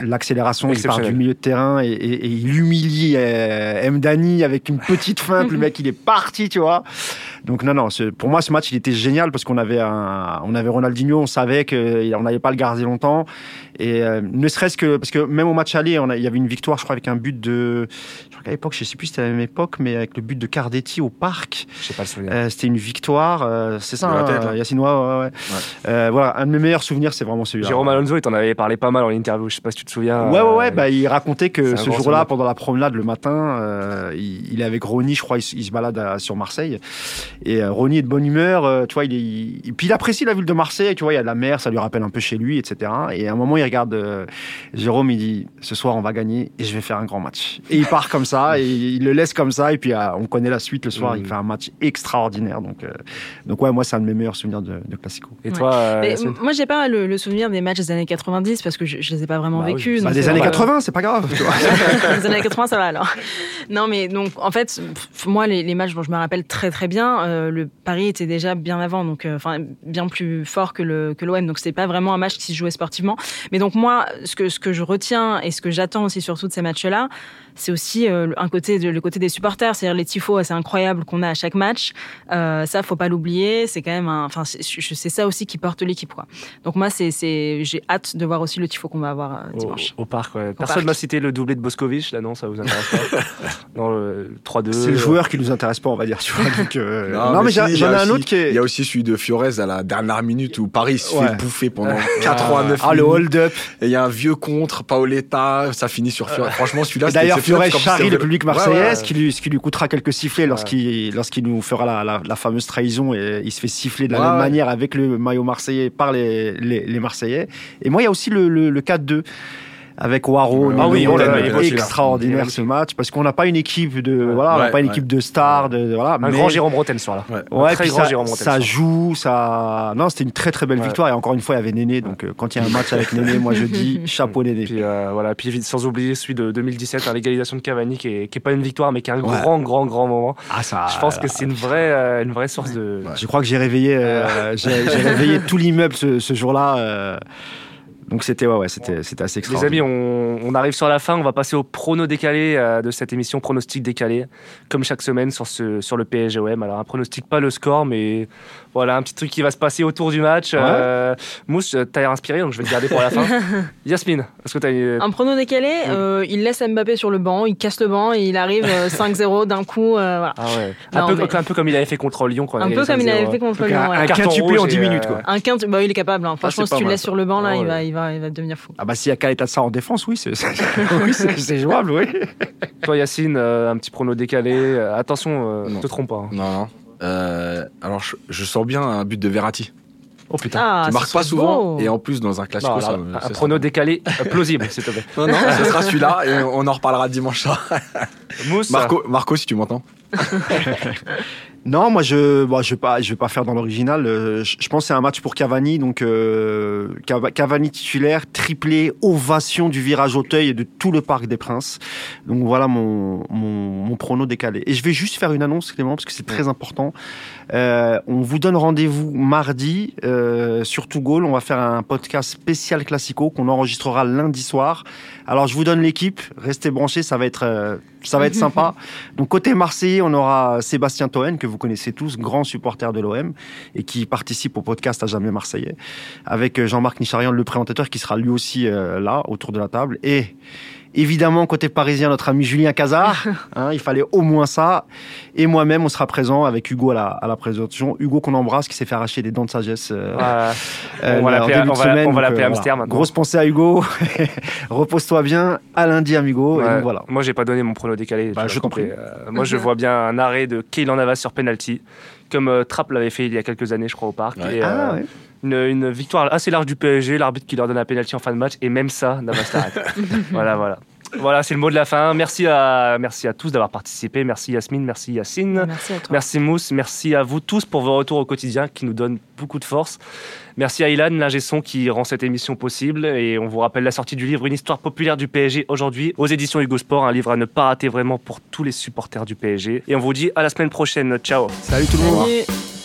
Ouais. L'accélération, il part du milieu de terrain et, et- et il humilie euh, Mdani avec une petite feinte. le mec, il est parti, tu vois. Donc non, non, ce- pour moi, ce match, il était génial parce qu'on avait, un, on avait Ronaldinho, on savait qu'on n'allait pas le garder longtemps. Et euh, ne serait-ce que, parce que même au match aller, on a- il y avait une victoire, je crois, avec un but de... Je crois qu'à l'époque, je sais plus si c'était à la même époque, mais avec le but de Cardetti au parc. Je sais pas le souvenir. Euh, c'était une victoire, euh, c'est ça, hein, tête, ouais, ouais, ouais. Euh, voilà, un de mes meilleurs souvenirs, c'est vraiment celui-là. Jérôme Alonso, il t'en avait parlé pas mal en interview. Je sais pas si tu te souviens. Ouais, ouais, euh, ouais. Bah, il racontait que ce jour-là, souvenir. pendant la promenade le matin, euh, il, il est avec Ronnie, je crois, il, se- il se balade à- sur Marseille. Et euh, Ronnie est de bonne humeur, euh, tu vois, il est, il- puis il apprécie la ville de Marseille, tu vois, il y a de la mer, ça lui rappelle un peu chez lui, etc. Et à un moment, il regarde euh, Jérôme, il dit, ce soir, on va gagner et je vais faire un grand match. Et il part comme ça, et il le laisse comme ça, et puis euh, on connaît la suite le soir, il fait un match extraordinaire. Donc, euh, donc ouais, moi, c'est un de mes meilleurs souvenirs de, de Classico. Et toi, euh, moi, j'ai pas le, le souvenir des matchs des années 90 parce que je, je les ai pas vraiment Bah oui. vécus. Bah, des c'est années vrai que- 80, c'est pas grave. tu vois. les années 80, ça va alors. Non, mais donc, en fait, pff, moi, les, les matchs dont je me rappelle très très bien, euh, le Paris était déjà bien avant, donc, euh, enfin, bien plus fort que le que l'OM. Donc, c'était pas vraiment un match qui se jouait sportivement. Mais donc, moi, ce que ce que je retiens et ce que j'attends aussi surtout de ces matchs-là, c'est aussi euh, un côté de- le côté des supporters, c'est-à-dire les tifos assez incroyables qu'on a à chaque match. Euh, ça, faut pas l'oublier. C'est quand même enfin, c'est ça aussi qui porte l'équipe, quoi. Donc moi, c'est c'est j'ai hâte de voir aussi le tifo qu'on va avoir euh, au, dimanche. au parc, ouais. Personne m'a cité le doublé de Boscovich, là, non, ça vous intéresse pas Non, le 3-2. C'est le joueur qui nous intéresse pas, on va dire. Tu vois, donc, euh, non, mais, si, j'en il y j'en a ai un aussi- autre qui est. Il y a aussi celui de Fiorez à la dernière minute où Paris se Ouais. fait bouffer pendant 89 Ah, le minutes. hold-up. Et il y a un vieux contre, Paoletta, ça finit sur Fiorez. Franchement, celui-là, D'ailleurs, plus, charrie c'était le public marseillais, ouais. ce, qui lui, ce qui lui coûtera quelques sifflets lorsqu'il lorsqu'il nous fera la, la, la fameuse trahison et il se fait siffler de la même manière avec le maillot marseillais par les, les, les Marseillais. Et moi, il y a aussi le, le, le 4-2 avec Waro. Ah oui, l'a- extraordinaire ce match parce qu'on n'a pas une équipe de voilà, on n'a Ouais, pas une ouais. équipe de stars, de, de- voilà. Un mais- grand Jérôme Bretagne ce soir-là. Ouais. Très grand ça, Jérôme joue, ça. Non, c'était une très très belle Ouais. victoire et encore une fois, il y avait Néné. Donc euh, quand il y a un match avec Néné, moi je dis chapeau Néné. Puis euh, voilà, puis sans oublier celui de 2017, hein, l'égalisation de Cavani, qui est, qui est pas une victoire, mais qui est un Ouais. grand, grand, grand moment. Ah ça. Je pense que c'est une vraie, euh, une vraie source de. Je crois que j'ai réveillé, euh, j'ai j'ai réveillé tout l'immeuble ce, ce jour-là. Euh, donc c'était ouais, ouais, c'était c'était assez Les extraordinaire. amis, on, on arrive sur la fin. On va passer au prono décalé euh, de cette émission, pronostic décalé, comme chaque semaine sur, ce, sur le PSGOM. Alors, un pronostic, pas le score, mais voilà, un petit truc qui va se passer autour du match. Ouais. Euh, Mousse, t'as l'air inspiré, donc je vais te garder pour la fin. Yasmine, est-ce que t'as une. Un prono décalé, euh, il laisse Mbappé sur le banc, il casse le banc et il arrive euh, 5-0 d'un coup. euh, voilà. Ah ouais. Un, Non, peu, mais- un peu comme il avait fait contre Lyon. Quand Un peu comme il 5-0. avait fait contre Donc, Lyon. un, voilà. un quintuplé en rouge 10 et, minutes euh, quoi. Un quinte, bah, il est capable. hein. Franchement, c'est si tu le laisses sur le banc, là, Ah il, ouais. va, il, va, il va devenir fou. Ah bah s'il y a Kaleta ça en défense, oui, c'est c'est- oui, c'est- c'est jouable, oui. Toi, Yacine, euh, un petit prono décalé. Euh, attention, euh, Non. te trompe pas. hein. Non, non. Euh, alors, je, je sens bien un but de Verratti. Oh putain. Ah, qui ça marque pas souvent. beau. Et en plus, dans un classico, Non, ça alors, me- un ça prono décalé plausible, s'il te plaît. Non, non, ce sera celui-là et on en reparlera dimanche soir. Mousse, Marco, Marco, si tu m'entends. Non, moi je bon, je vais pas je vais pas faire dans l'original. Euh, Je, je pense que c'est un match pour Cavani, donc euh, Cava- Cavani titulaire, triplé, ovation du virage Auteuil et de tout le Parc des Princes. Donc voilà mon mon, mon prono décalé. Et je vais juste faire une annonce Clément parce que c'est très important. Euh, on vous donne rendez-vous mardi euh, sur Tout Goal. On va faire un podcast spécial classico qu'on enregistrera lundi soir. Alors je vous donne l'équipe, restez branchés, ça va être euh, ça va être sympa. Donc côté Marseillais, on aura Sébastien Toen que vous connaissez tous, grand supporter de l'OM et qui participe au podcast à jamais Marseillais, avec euh, Jean-Marc Nicharian le présentateur qui sera lui aussi euh, là autour de la table et Évidemment, côté parisien, notre ami Julien Cazard. Hein, il fallait au moins ça. Et moi-même, on sera présent avec Hugo à la, à la présentation. Hugo qu'on embrasse, qui s'est fait arracher des dents de sagesse. euh, euh, euh, on va l'appeler- on va- semaine, on va donc, l'appeler euh, Hamster voilà. maintenant. Grosse pensée à Hugo. Repose-toi bien. À lundi, amigo. Et ouais. donc, voilà. Moi, j'ai pas donné mon prono décalé. Bah, je prie. Euh, moi, je vois bien un arrêt de Keylan Navas sur penalty, comme euh, Trapp l'avait fait il y a quelques années, je crois, au parc. Ouais. Et, Ah, euh, ouais. Une, une victoire assez large du PSG, l'arbitre qui leur donne un penalty en fin de match, et même ça, Navas voilà, voilà. Voilà, c'est le mot de la fin. Merci à, merci à tous d'avoir participé. Merci Yasmine, merci Yacine. Merci à toi. Merci Mousse, merci à vous tous pour vos retours au quotidien qui nous donnent beaucoup de force. Merci à Ilan, l'ingé son qui rend cette émission possible. Et on vous rappelle la sortie du livre Une histoire populaire du PSG aujourd'hui aux éditions Hugo Sport, un livre à ne pas rater vraiment pour tous les supporters du PSG. Et on vous dit à la semaine prochaine. Ciao. Salut tout le monde. Salut.